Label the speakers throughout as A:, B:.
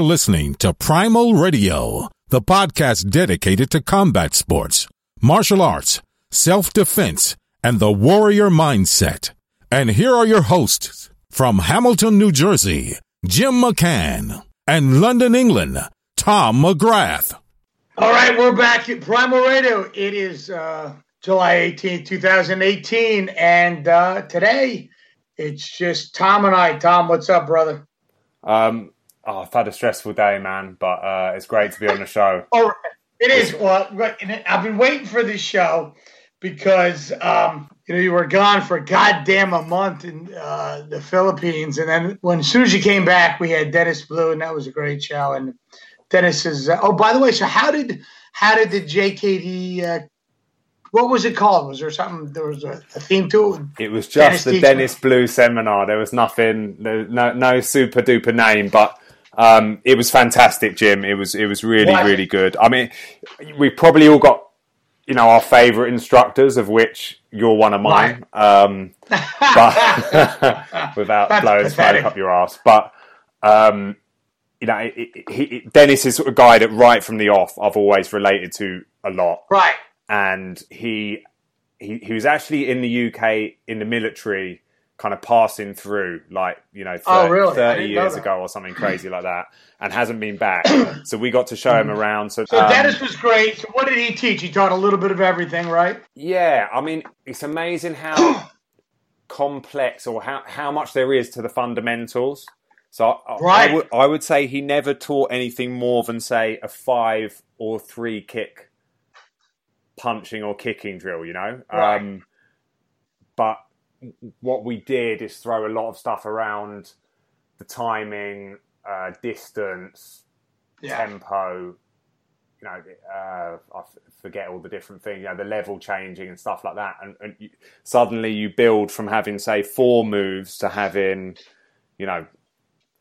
A: You are listening to Primal Radio, the podcast dedicated to combat sports, martial arts, self defense, and the warrior mindset. And here are your hosts from Hamilton, New Jersey, Jim McCann, and London, England, Tom McGrath.
B: All right, we're back at Primal Radio. It is uh, July 18th, 2018, and uh, today it's just Tom and I. Tom, what's up, brother?
C: Um, oh, I've had a stressful day, man, but uh, it's great to be on the show.
B: oh, it is. Well, I've been waiting for this show because um, you know you were gone for goddamn a month in uh, the Philippines, and then when as soon as you came back, we had Dennis Blue, and that was a great show. And Dennis is. Uh, oh, by the way, so how did how did the JKD? Uh, what was it called? Was there something? There was a, a theme to it.
C: It was just Dennis the Dennis Blue seminar. There was nothing. There, no no super duper name, but. Um, it was fantastic, Jim. It was it was really what? really good. I mean, we probably all got you know our favourite instructors, of which you're one of mine. Um, but without blowing smoke up your ass, but um, you know, it, it, he, Dennis is a guy that right from the off I've always related to a lot.
B: Right.
C: And he he he was actually in the UK in the military, kind of passing through, like you know, 30, oh, really? 30 years ago or something crazy like that, and hasn't been back. so we got to show him around. So,
B: so um, Dennis was great. So what did he teach? He taught a little bit of everything, right?
C: Yeah, I mean, it's amazing how complex or how how much there is to the fundamentals. So right. I, would, I would say he never taught anything more than say a five or three kick punching or kicking drill, you know. Right. Um, but what we did is throw a lot of stuff around the timing, uh, distance, yeah. tempo. You know, uh, I forget all the different things. You know, the level changing and stuff like that. And, and you, suddenly you build from having say four moves to having, you know,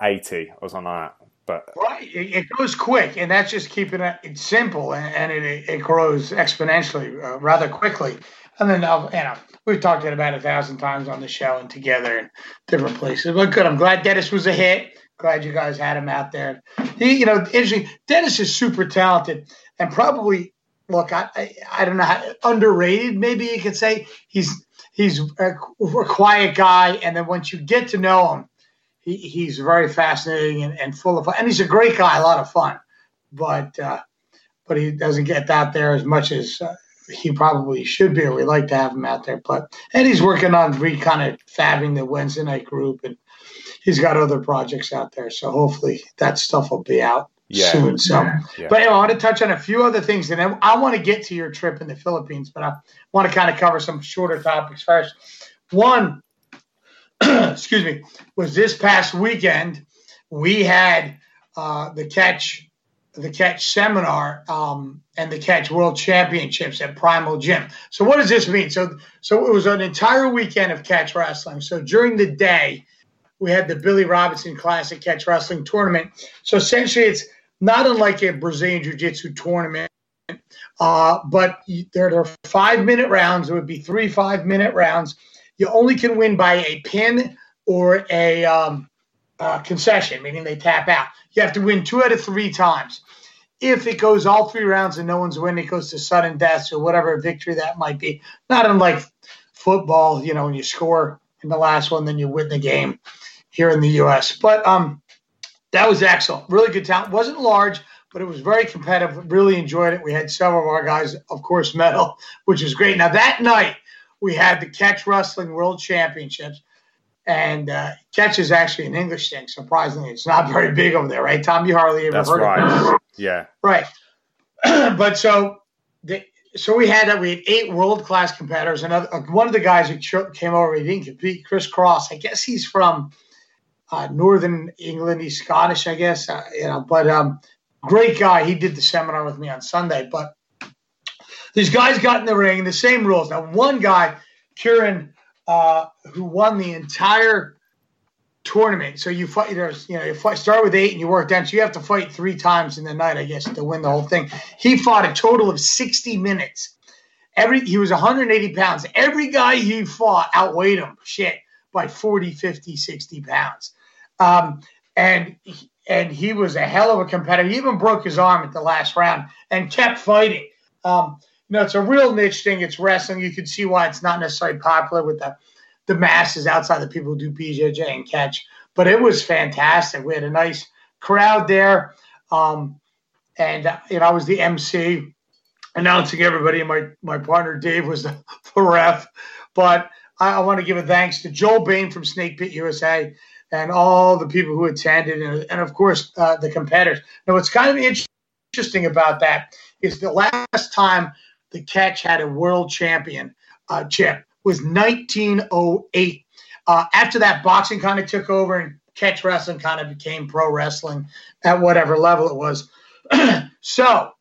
C: 80 or something like that. But
B: right, it, goes quick, and that's just keeping it simple, and, it, it grows exponentially uh, rather quickly. And then, you know, we've talked it about a thousand times on the show and together in different places. But good, I'm glad Dennis was a hit. Glad you guys had him out there. He, you know, interesting. Dennis is super talented, and probably look, I, I, I don't know, how, underrated. Maybe you could say he's he's a, a quiet guy, and then once you get to know him he, he's very fascinating and, and, full of fun. And he's a great guy, a lot of fun. But uh, but he doesn't get out there as much as uh, he probably should be. Or we like to have him out there. But and he's working on re kind of fabbing the Wednesday night group, and he's got other projects out there. So hopefully that stuff will be out yeah. soon. So, yeah. but anyway, I want to touch on a few other things, and then I want to get to your trip in the Philippines. But I want to kind of cover some shorter topics first. One, excuse me, was this past weekend. We had uh, the catch the catch seminar um, and the catch world championships at primal gym. So what does this mean? So so it was an entire weekend of catch wrestling. So during the day we had the billy robinson classic catch wrestling tournament. So essentially it's not unlike a brazilian jiu-jitsu tournament uh, but there are five minute rounds. It would be three five minute rounds you only can win by a pin or a um, uh, concession, meaning they tap out. You have to win two out of three times. If it goes all three rounds and no one's winning, it goes to sudden death or whatever victory that might be. Not unlike football, you know, when you score in the last one, then you win the game here in the U.S. But um, that was excellent. Really good talent. Wasn't large, but it was very competitive. Really enjoyed it. We had several of our guys, of course, medal, which is great. Now that night we had the Catch Wrestling World Championships. And uh, catch is actually an English thing. Surprisingly, it's not very big over there, right? Tom, you hardly ever
C: That's
B: heard
C: right.
B: of it.
C: Yeah.
B: Right. but so the, so we had that. We had eight world class competitors. Another uh, one of the guys who came over, he didn't compete. Chris Cross. I guess he's from uh, Northern England. He's Scottish, I guess. Uh, you know, but um, great guy. He did the seminar with me on Sunday. But these guys got in the ring, the same rules. Now, one guy, Kieran, uh, who won the entire tournament. So you fight, there's, you know, you fight, start with eight and you work down. So you have to fight three times in the night, I guess, to win the whole thing. He fought a total of 60 minutes. Every he was 180 pounds. Every guy he fought outweighed him, shit, by 40, 50, 60 pounds. Um, and and he was a hell of a competitor. He even broke his arm at the last round and kept fighting. Um, you know, it's a real niche thing. It's wrestling. You can see why it's not necessarily popular with the the masses outside the people who do BJJ and catch. But it was fantastic. We had a nice crowd there, um, and you know, I was the MC announcing everybody, and my my partner Dave was the, the ref. But I, I want to give a thanks to Joel Bain from Snake Pit USA and all the people who attended, and, and of course uh, the competitors. Now, what's kind of interesting about that is the last time the catch had a world champion uh, chip was 1908. Uh, after that, boxing kind of took over and catch wrestling kind of became pro wrestling at whatever level it was. so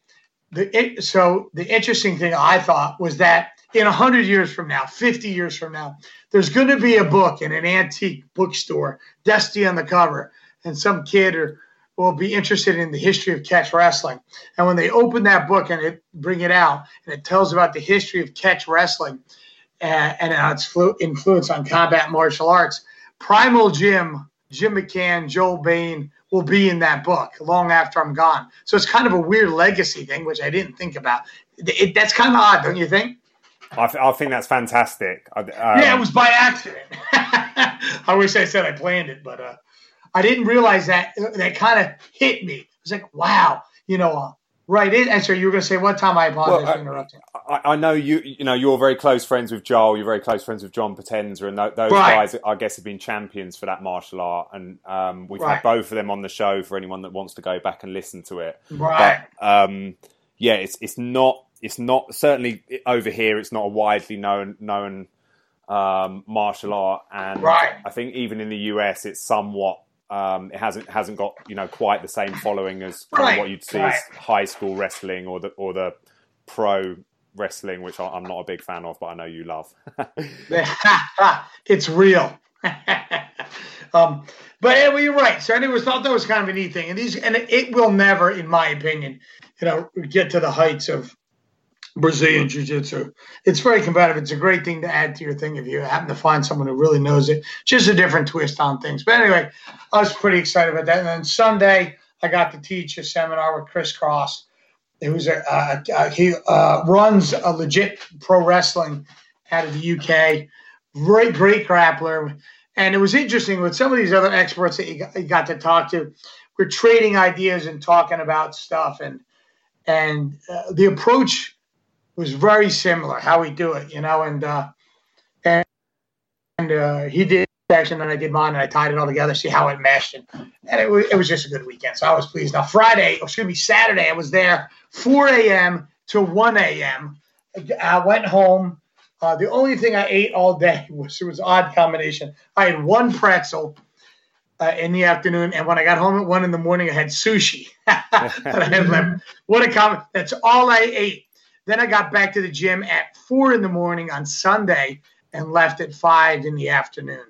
B: the it, so the interesting thing I thought was that in 100 years from now, 50 years from now, there's going to be a book in an antique bookstore, Dusty on the cover, and some kid or will be interested in the history of catch wrestling. And when they open that book and it, bring it out, and it tells about the history of catch wrestling and, and its flu- influence on combat martial arts, Primal Gym, Jim McCann, Joel Bain will be in that book long after I'm gone. So it's kind of a weird legacy thing, which I didn't think about. It, that's kind of odd, don't you think?
C: I, th- I think that's fantastic. Um,
B: yeah, it was by accident. I wish I said I planned it, but uh, I didn't realize that. That kind of hit me. I was like, wow, you know, uh, right. It, and so you were going to say what time? I apologize well, for interrupting.
C: I, I, know you. You know, you're very close friends with Joel. You're very close friends with John Potenza, and th- those right. guys, I guess, have been champions for that martial art. And um, we've right. had both of them on the show for anyone that wants to go back and listen to it.
B: Right.
C: But, um, yeah, it's it's not it's not certainly over here. It's not a widely known known um, martial art, and
B: right.
C: I think even in the US, it's somewhat. Um, it hasn't hasn't got you know quite the same following as right. what you'd see right. as high school wrestling or the or the pro wrestling, which I'm not a big fan of, but I know you love.
B: it's real. um, but anyway, you're right. So anyway, thought that was kind of a neat thing, and these and it will never, in my opinion, you know, get to the heights of Brazilian Jiu Jitsu. It's very competitive. It's a great thing to add to your thing if you happen to find someone who really knows it. Just a different twist on things. But anyway, I was pretty excited about that. And then Sunday, I got to teach a seminar with Chris Cross, who's a he uh, runs a legit pro wrestling out of the UK. Great, great grappler. And it was interesting with some of these other experts that you got, you got to talk to. We're trading ideas and talking about stuff, and and uh, the approach was very similar how we do it, you know, and uh, and, and uh, he did section and I did mine and I tied it all together, see how it meshed, and, and it was it was just a good weekend, so I was pleased. Now Friday, excuse me, Saturday, I was there 4 a.m. to 1 a.m. I went home. Uh, the only thing I ate all day was it was odd combination. I had one pretzel. Uh, in the afternoon, and when I got home at one in the morning, I had sushi. Had. What a comment! That's all I ate then I got back to the gym at four in the morning on Sunday and left at five in the afternoon.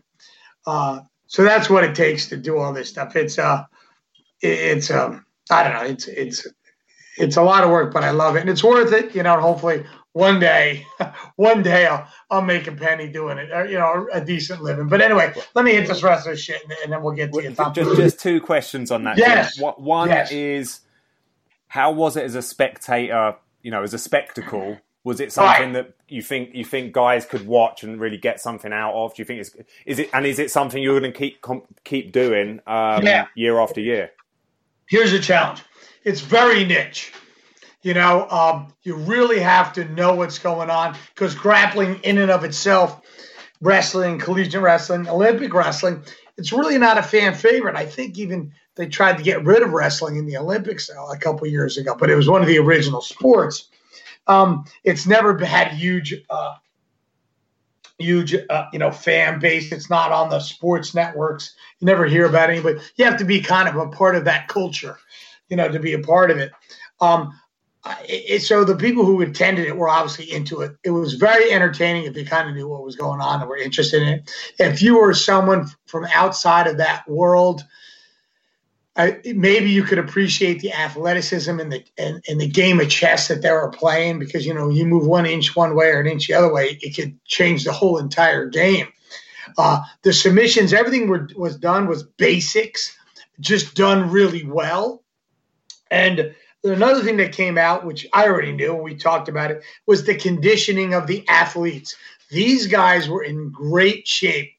B: Uh, so that's what it takes to do all this stuff. It's uh, it's um, I don't know, it's it's it's a lot of work, but I love it and it's worth it. You know, hopefully one day, one day I'll I'll make a penny doing it, or, you know, a decent living. But anyway, let me hit this rest of the shit and, then we'll get to
C: it. Just, just two questions on that.
B: Yes.
C: One
B: yes.
C: is, how was it as a spectator you know, as a spectacle, was it something right. that you think you think guys could watch and really get something out of? Do you think it's is it and is it something you're going to keep keep doing um, yeah. year after year?
B: Here's a challenge. It's very niche. You know, um, you really have to know what's going on because grappling, in and of itself, wrestling, collegiate wrestling, Olympic wrestling, it's really not a fan favorite. I think even they tried to get rid of wrestling in the Olympics a couple years ago, but it was one of the original sports. Um, it's never had huge, uh, huge, uh, you know, fan base. It's not on the sports networks. You never hear about anybody. You have to be kind of a part of that culture, you know, to be a part of it. Um, it, so the people who attended it were obviously into it. It was very entertaining if you kind of knew what was going on and were interested in it. If you were someone from outside of that world, I, maybe you could appreciate the athleticism and the and, and, the game of chess that they were playing because you know you move one inch one way or an inch the other way, it could change the whole entire game. Uh, the submissions, everything were, was done was basics, just done really well. And another thing that came out, which I already knew, we talked about it, was the conditioning of the athletes. These guys were in great shape.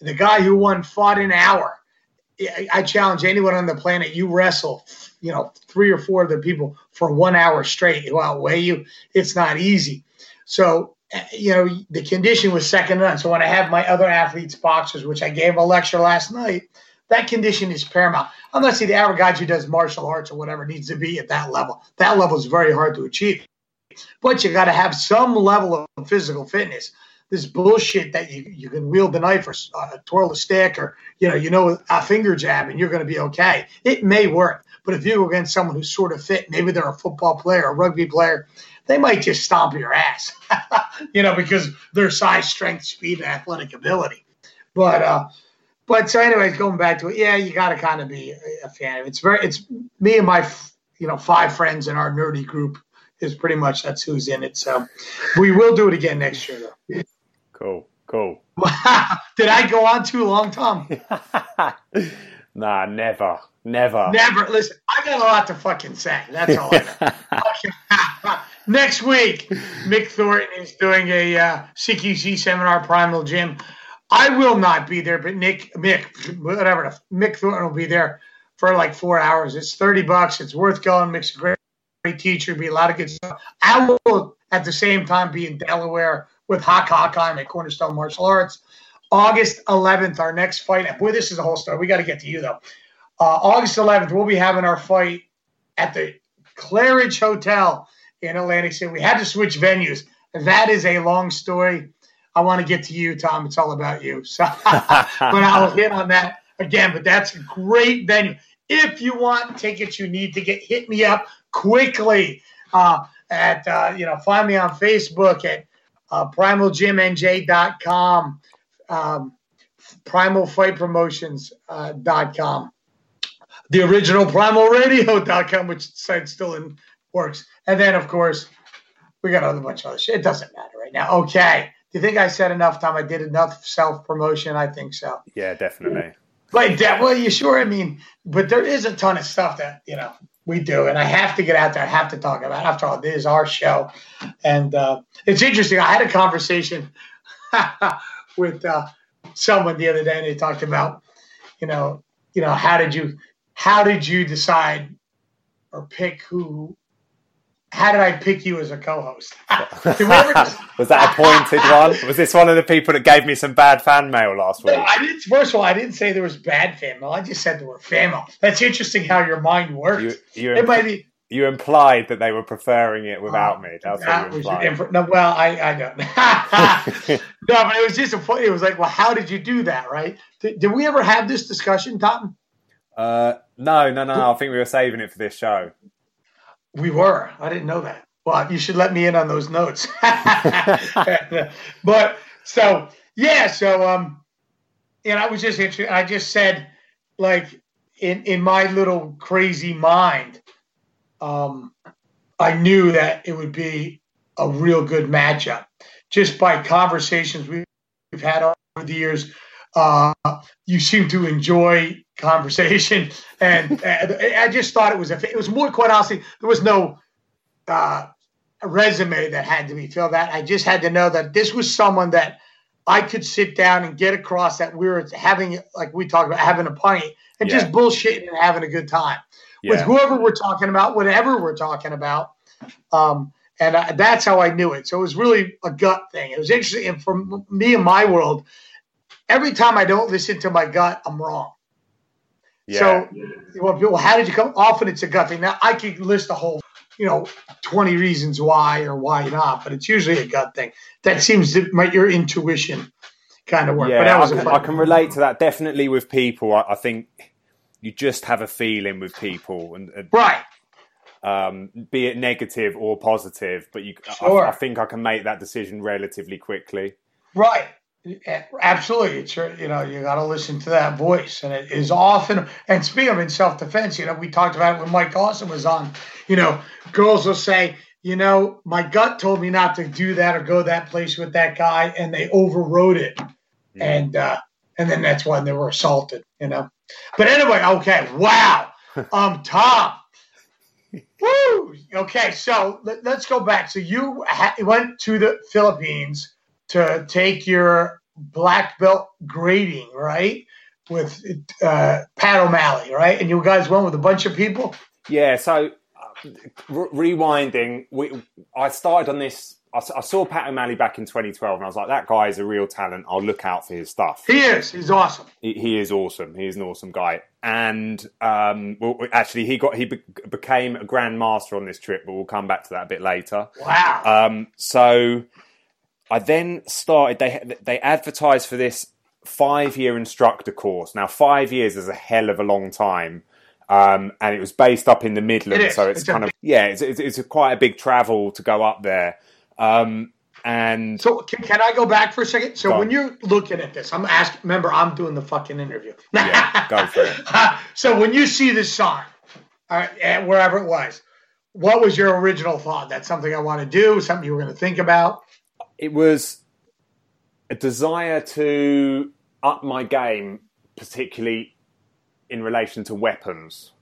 B: The guy who won fought an hour. I challenge anyone on the planet. You wrestle, you know, three or four of the people for one hour straight. Will outweigh you. It's not easy. So, eh, you know, the condition was second to none. So when I have my other athletes, boxers, which I gave a lecture last night, that condition is paramount. Saying the average guy who does martial arts or whatever needs to be at that level. That level is very hard to achieve. But you got to have some level of physical fitness. This bullshit that you, you can wield the knife or uh, twirl a stick or you know you know a finger jab and you're going to be okay. It may work, but if you go against someone who's sort of fit, maybe they're a football player, a rugby player, they might just stomp your ass, you know, because their size, strength, speed, and athletic ability. But uh, but so, anyways, going back to it, yeah, you got to kind of be a fan of it. It's very, it's me and my, you know, five friends in our nerdy group is pretty much that's who's in it. So we will do it again next year, though.
C: Cool, cool.
B: Did I go on too long, Tom?
C: nah, never, never,
B: never. Listen, I got a lot to fucking say. That's all next week, Mick Thornton is doing a uh, CQC seminar, Primal Gym. I will not be there, but Nick, Mick, whatever, Mick Thornton will be there for like four hours. It's 30 bucks. It's worth going. Mick's a great, great teacher. Be a lot of good stuff. I will at the same time be in Delaware with Hock Hochheim at Cornerstone Martial Arts. August 11th, our next fight. Boy, this is a whole story. We got to get to you though. Uh, August 11th, we'll be having our fight at the Claridge Hotel in Atlantic City. We had to switch venues. That is a long story. I want to get to you, Tom. It's all about you. So, but I'll hit on that again. But that's a great venue. If you want tickets, you need to get hit me up quickly. Uh, at uh, you know, find me on Facebook at uh, primalgymnj.com, um, primalfightpromotions.com, uh, the original primalradio.com, which site still in works, and then of course we got a bunch of other shit. It doesn't matter right now. Okay. Do you think I said enough time? I did enough self promotion. I think so.
C: Yeah, definitely.
B: Like that. Well, you sure? I mean, but there is a ton of stuff that you know we do, and I have to get out there. I have to talk about. It. After all, this is our show, and uh, it's interesting. I had a conversation with uh, someone the other day, and they talked about, you know, you know, how did you, how did you decide or pick who how did I pick you as a co-host?
C: was that appointed one? Was this one of the people that gave me some bad fan mail last week?
B: No, I didn't. First of all, I didn't say there was bad fan mail. I just said there were fan mail. That's interesting how your mind works. You,
C: you, be, you implied that they were preferring it without uh, me. That's that what you implied.
B: no, well, I, I don't. no, but it was just a. It was like, well, how did you do that? Right? Did, did we ever have this discussion, Tom?
C: Uh, no, no, no, no. I think we were saving it for this show.
B: We were. I didn't know that. Well, you should let me in on those notes. but so yeah, so um, and I was just interested. I just said, like in in my little crazy mind, um, I knew that it would be a real good matchup just by conversations we've had over the years. Uh, you seem to enjoy conversation, and I just thought it was a. It was more quite honestly. There was no uh, resume that had to be filled out. I just had to know that this was someone that I could sit down and get across that we were having, like we talked about, having a pint and yeah. just bullshitting and having a good time yeah. with whoever we're talking about, whatever we're talking about. Um, and I, that's how I knew it. So it was really a gut thing. It was interesting. And for me in my world, every time I don't listen to my gut, I'm wrong. Yeah. So, well, how did you come? Often it's a gut thing. Now I could list a whole, you know, 20 reasons why or why not, but it's usually a gut thing. That seems to make your intuition kind of work.
C: Yeah, I can, I, can, relate to that definitely with people. I, I, think you just have a feeling with people, and, and
B: right.
C: Um, be it negative or positive, but you, sure. I, I think I can make that decision relatively quickly.
B: Right. Absolutely, it's your, you know you got to listen to that voice, and it is often. And speaking of in self defense, you know we talked about it when Mike Awesome was on. You know, girls will say, you know, my gut told me not to do that or go that place with that guy, and they overrode it, and uh, and then that's when they were assaulted. You know, But anyway, okay, wow. Um, Tom. Woo! Okay, so let, us go back. So you ha- went to the Philippines to take your black belt grading, right? With uh, Pat O'Malley, right? And you guys went with a bunch of people.
C: Yeah. So uh, re- rewinding, we I started on this I, I, saw Pat O'Malley back in 2012, and I was like, that guy is a real talent. I'll look out for his stuff.
B: He is. He's awesome.
C: He, he is awesome. He's an awesome guy. And um, well, actually, he got he be- became a grandmaster on this trip, but we'll come back to that a bit later.
B: Wow.
C: Um, so I then started. They they advertised for this five year instructor course. Now, five years is a hell of a long time. Um, and it was based up in the Midlands, it so it's, it's kind of yeah, it's, it's, it's quite a big travel to go up there. Um, and
B: so, can, can, I go back for a second? So, when you're looking at this, I'm asking. Remember, I'm doing the fucking interview.
C: yeah, go for it.
B: so, when you see this sign, uh, wherever it was, what was your original thought? That's something I want to do. Something you were going to think about.
C: It was a desire to up my game, particularly in relation to weapons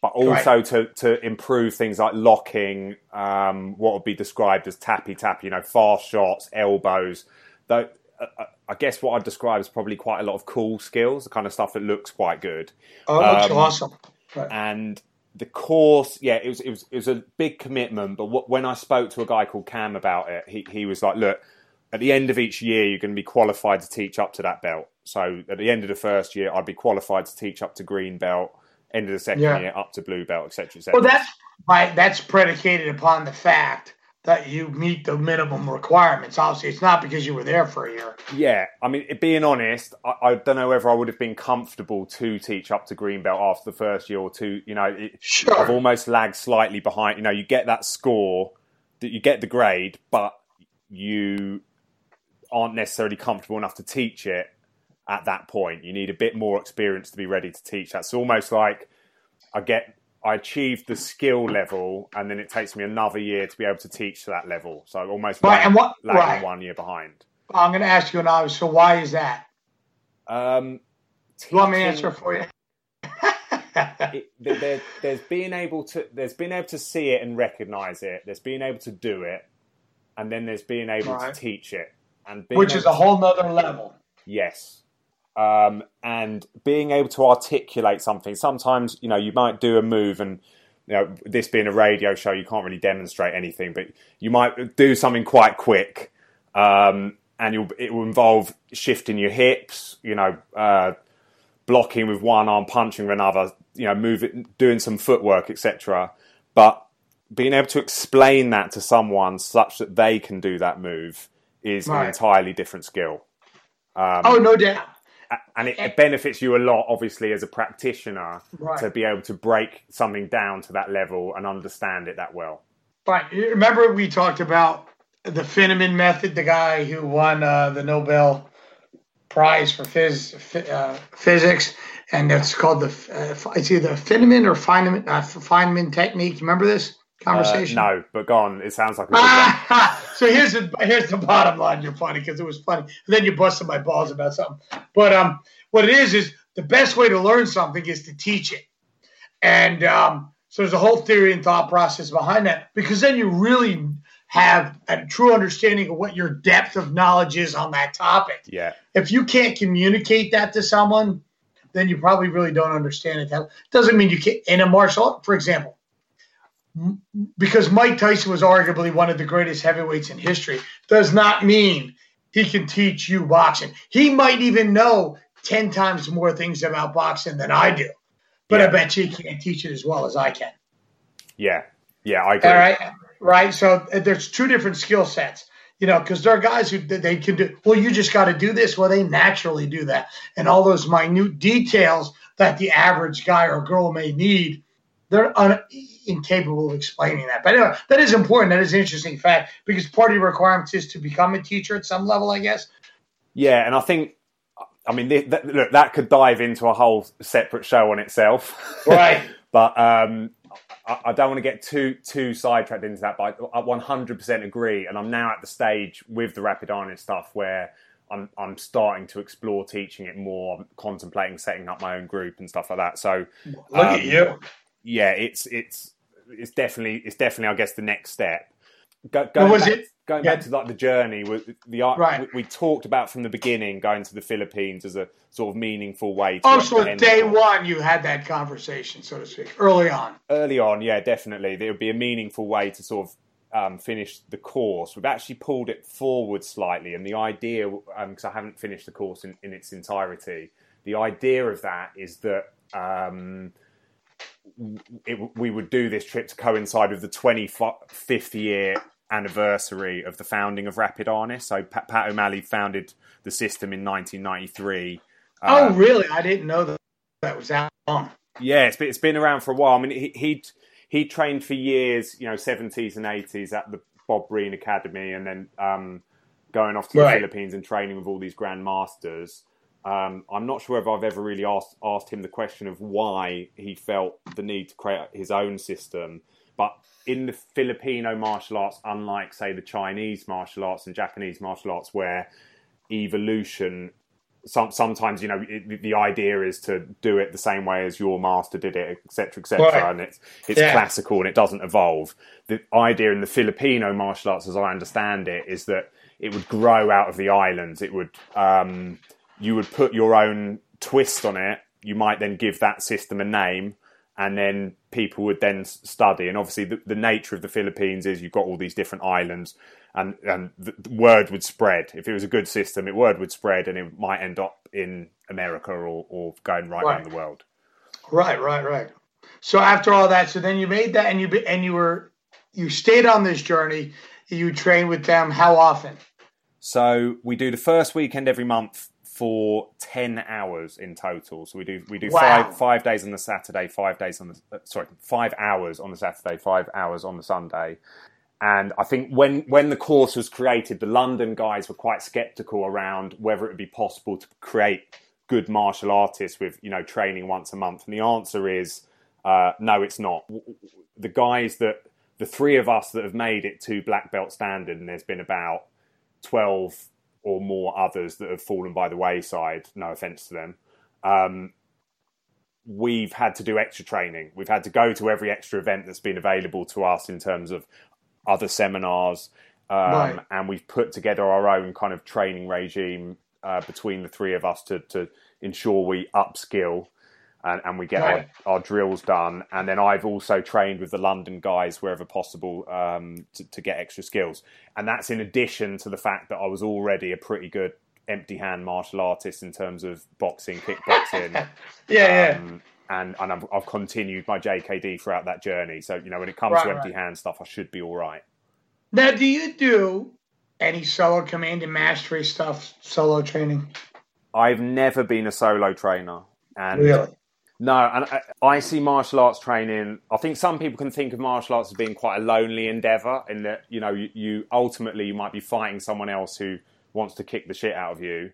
C: but also right. to, to improve things like locking, um, what would be described as tappy tappy, you know, fast shots, elbows. Though, uh, I guess what I'd describe is probably quite a lot of cool skills, the kind of stuff that looks quite good.
B: Oh, um, awesome.
C: Right. And the course, yeah, it was, it was it was a big commitment. But what, when I spoke to a guy called Cam about it, he he was like, "Look, at the end of each year, you're going to be qualified to teach up to that belt. So at the end of the first year, I'd be qualified to teach up to green belt." end of the second yeah. year up to blue belt, etc. Et
B: well, that's right. That's predicated upon the fact that you meet the minimum requirements. Obviously, it's not because you were there for a year.
C: Yeah, I mean, being honest, I, I don't know whether I would have been comfortable to teach up to green belt after the first year or two. You know, it,
B: sure.
C: I've almost lagged slightly behind. You know, you get that score, that you get the grade, but you aren't necessarily comfortable enough to teach it at that point. You need a bit more experience to be ready to teach. That's almost like I get I achieved the skill level, and then it takes me another year to be able to teach to that level. So almost
B: right, and what right.
C: one year behind.
B: I'm going to ask you now. So why is that?
C: Um,
B: teaching, you want me to answer for you?
C: it, there, there's being able to there's being able to see it and recognize it. There's being able to do it, and then there's being able right. to teach it, and
B: which is a whole nother level.
C: Yes, um, and being able to articulate something. Sometimes, you know, you might do a move and you know, this being a radio show, you can't really demonstrate anything, but you might do something quite quick, um, and it will involve shifting your hips, you know, uh, blocking with one arm, punching with another, you know, moving, doing some footwork, etc. But being able to explain that to someone such that they can do that move is right. an entirely different skill.
B: Um, oh, no doubt
C: and it, it, benefits you a lot, obviously, as a practitioner right. to be able to break something down to that level and understand it that well.
B: Right. Remember, we talked about the Feynman method, the guy who won uh, the Nobel Prize for phys, uh, physics, and it's called the uh, it's either Feynman or Feynman uh, Feynman technique. Remember this? Conversation?
C: Uh, no, but go on. It sounds like.
B: so here's the here's the bottom line. You're funny because it was funny. And then you busted my balls about something. But um, what it is is the best way to learn something is to teach it, and um, so there's a whole theory and thought process behind that because then you really have a true understanding of what your depth of knowledge is on that topic.
C: Yeah.
B: If you can't communicate that to someone, then you probably really don't understand it. That doesn't mean you can't. In a martial art, for example, because Mike Tyson was arguably one of the greatest heavyweights in history does not mean he can teach you boxing. He might even know 10 times more things about boxing than I do, but yeah. I bet you he can't teach it as well as I can.
C: Yeah. Yeah, I agree.
B: All right. Right. So uh, there's two different skill sets, you know, because there are guys who they can do, well, you just got to do this. Well, they naturally do that. And all those minute details that the average guy or girl may need they're un- incapable of explaining that. But anyway, that is important. That is an interesting fact because part of the requirements is to become a teacher at some level, I guess.
C: Yeah, and I think, I mean, that, look, that could dive into a whole separate show on itself,
B: right?
C: but um, I, I, don't want to get too too sidetracked into that. But I 100% agree, and I'm now at the stage with the Rapid Arnis stuff where I'm I'm starting to explore teaching it more. I'm contemplating setting up my own group and stuff like that. So
B: look um, at you.
C: Yeah, it's it's it's definitely it's definitely I guess the next step.
B: Go, going was
C: back,
B: it
C: going yeah. back to like the journey? With the right. we, we, talked about from the beginning going to the Philippines as a sort of meaningful way. to
B: Oh, so day one you had that conversation, so to speak, early on.
C: Early on, yeah, definitely. There would be a meaningful way to sort of um, finished the course, we've actually pulled it forward slightly. And the idea, because um, I haven't finished the course in, in, its entirety, the idea of that is that um, it, we would do this trip to coincide with the 25th year anniversary of the founding of Rapid Arnis. So Pat, Pat O'Malley founded the system in 1993.
B: Oh, um, really? I didn't know that that was that long.
C: Yeah, it's been, it's been around for a while. I mean, he, he'd he trained for years, you know, seventies and eighties at the Bob Breen Academy, and then um, going off to the Philippines and training with all these grandmasters. Um, I'm not sure if I've ever really asked asked him the question of why he felt the need to create his own system. But in the Filipino martial arts, unlike say the Chinese martial arts and Japanese martial arts, where evolution some, sometimes you know it, the idea is to do it the same way as your master did it, etc., etc., right. and it's it's yeah. classical and it doesn't evolve. The idea in the Filipino martial arts, as I understand it, is that it would grow out of the islands. It would um, you would put your own twist on it. You might then give that system a name, and then people would then study. And obviously, the, the nature of the Philippines is you've got all these different islands and and the, word would spread. If it was a good system, it word would spread, and it might end up in America or, or going right, right. around the world.
B: Right, right, right. So after all that, so then you made that, and you and you were you stayed on this journey. You trained with them how often?
C: So we do the first weekend every month for ten hours in total. So we do we do wow. five five days on the Saturday, five days on the uh, sorry five hours on the Saturday, five hours on the Sunday, and I think when, when the course was created, the London guys were quite skeptical around whether it would be possible to create good martial artists with, you know, training once a month. And the answer is uh, no, it's not. The guys that, the three of us that have made it to black belt standard, and there's been about 12 or more others that have fallen by the wayside, no offense to them. Um, we've had to do extra training. We've had to go to every extra event that's been available to us in terms of other seminars, um, right. and we've put together our own kind of training regime uh, between the three of us to, to ensure we upskill and, and we get right. our, our, drills done. And then I've also trained with the London guys wherever possible um, to, to, get extra skills. And that's in addition to the fact that I was already a pretty good empty hand martial artist in terms of boxing, kickboxing.
B: yeah, um, yeah
C: and and I've, I've, continued my JKD throughout that journey. So you know, when it comes right, to empty right. hand stuff, I should be all right.
B: Now, do you do any solo command and mastery stuff, solo training?
C: I've never been a solo trainer, and
B: really.
C: No, and I, I, see martial arts training. I think some people can think of martial arts as being quite a lonely endeavor, in that you know you, you ultimately you might be fighting someone else who wants to kick the shit out of you,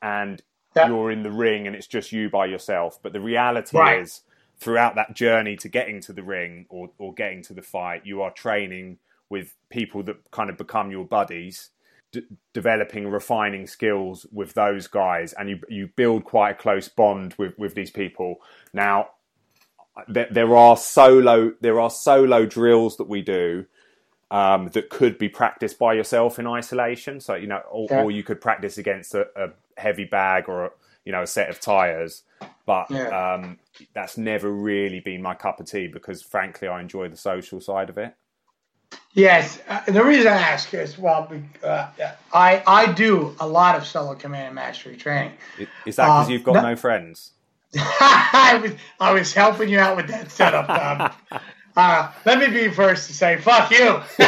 C: and you're in the ring and it's just you by yourself. But the reality right. is, throughout that journey to getting to the ring or, or getting to the fight, you are training with people that kind of become your buddies, d- developing, refining skills with those guys, and you you build quite a close bond with with these people. Now, there, there are solo there are solo drills that we do. Um, that could be practiced by yourself in isolation. So you know, or, yeah. or you could practice against a, a, heavy bag or a, you know a set of tires. But yeah. um, that's never really been my cup of tea because, frankly, I enjoy the social side of it.
B: Yes, uh, the reason I ask is well, uh, I I do a lot of solo command and mastery training.
C: Is that because um, you've got no, no friends?
B: I was I was helping you out with that setup. Um, uh, let me be first to say fuck you.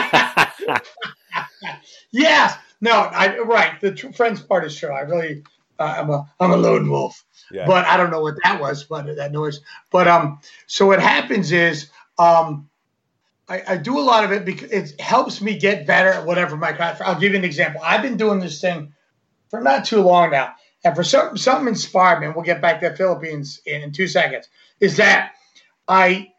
B: yes, no, I right. The tr- friends part is true. I really, uh, I'm a I'm a lone wolf. Yeah. But I don't know what that was, but that noise. But um, so what happens is um, I, I do a lot of it because it helps me get better at whatever my craft. I'll give you an example. I've been doing this thing for not too long now, and for some something inspired me. And we'll get back to the Philippines in, in two seconds. Is that I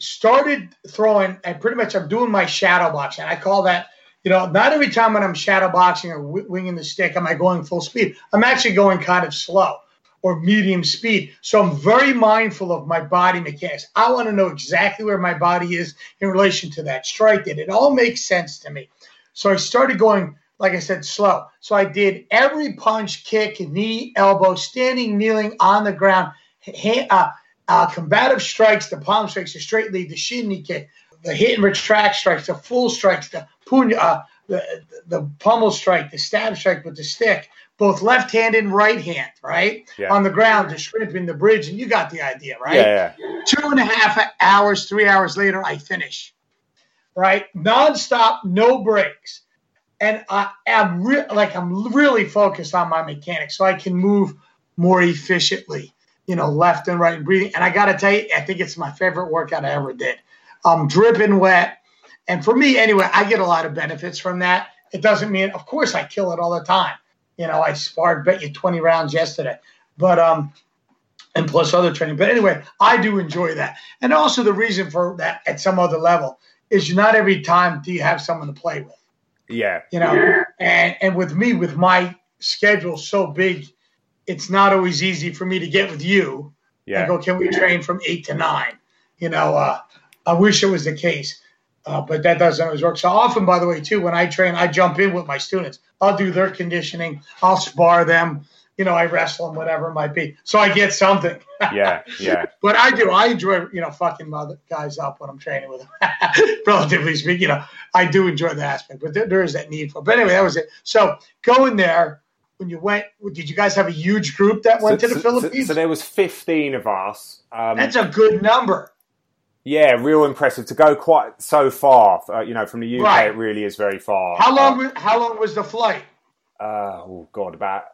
B: started throwing, and pretty much I'm doing my shadow boxing. I call that you know, not every time when I'm shadow boxing or winging the stick am I going full speed. I'm actually going kind of slow or medium speed. So I'm very mindful of my body mechanics. I want to know exactly where my body is in relation to that strike. That it all makes sense to me. So I started going, like I said, slow. So I did every punch, kick, knee, elbow, standing, kneeling on the ground, hand, uh, uh, combative strikes, the palm strikes, the straight lead, the shin knee kick, the hit and retract strikes, the full strikes, the punyo, uh, the, the pummel strike, the stab strike with the stick, both left hand and right hand, right? Yeah. On the ground, the shrimp in the bridge, and you got the idea, right?
C: Yeah, yeah.
B: Two and a half hours, three hours later, I finish, right? Nonstop, no breaks. And I am re- like I'm really focused on my mechanics, so I can move more efficiently, you know, left and right and breathing. And I got to tell you, I think it's my favorite workout I ever did. I'm dripping wet, and for me, anyway, I get a lot of benefits from that. It doesn't mean, of course, I kill it all the time. You know, I sparred, bet you 20 rounds yesterday. But, um, and plus other training. But anyway, I do enjoy that. And also the reason for that at some other level is not every time do you have someone to play with.
C: Yeah.
B: You know, and, and with me, with my schedule so big, it's not always easy for me to get with you yeah. and go, can we train from eight to nine? You know, uh, I wish it was the case. Uh, but that doesn't always work. So often, by the way, too, when I train, I jump in with my students. I'll do their conditioning. I'll spar them. You know, I wrestle them, whatever it might be. So I get something.
C: yeah, yeah.
B: But I do. I enjoy, you know, fucking other guys up when I'm training with them. Relatively speaking, you know, I do enjoy the aspect. But there, there is that need for. It. But anyway, that was it. So going there when you went, did you guys have a huge group that went so, to the so, Philippines?
C: So, so, there was 15 of us.
B: Um, That's a good number.
C: Yeah, real impressive to go quite so far. Uh, you know, from the UK, right. it really is very far.
B: How long? Uh, how long was the flight?
C: Uh, oh God, about.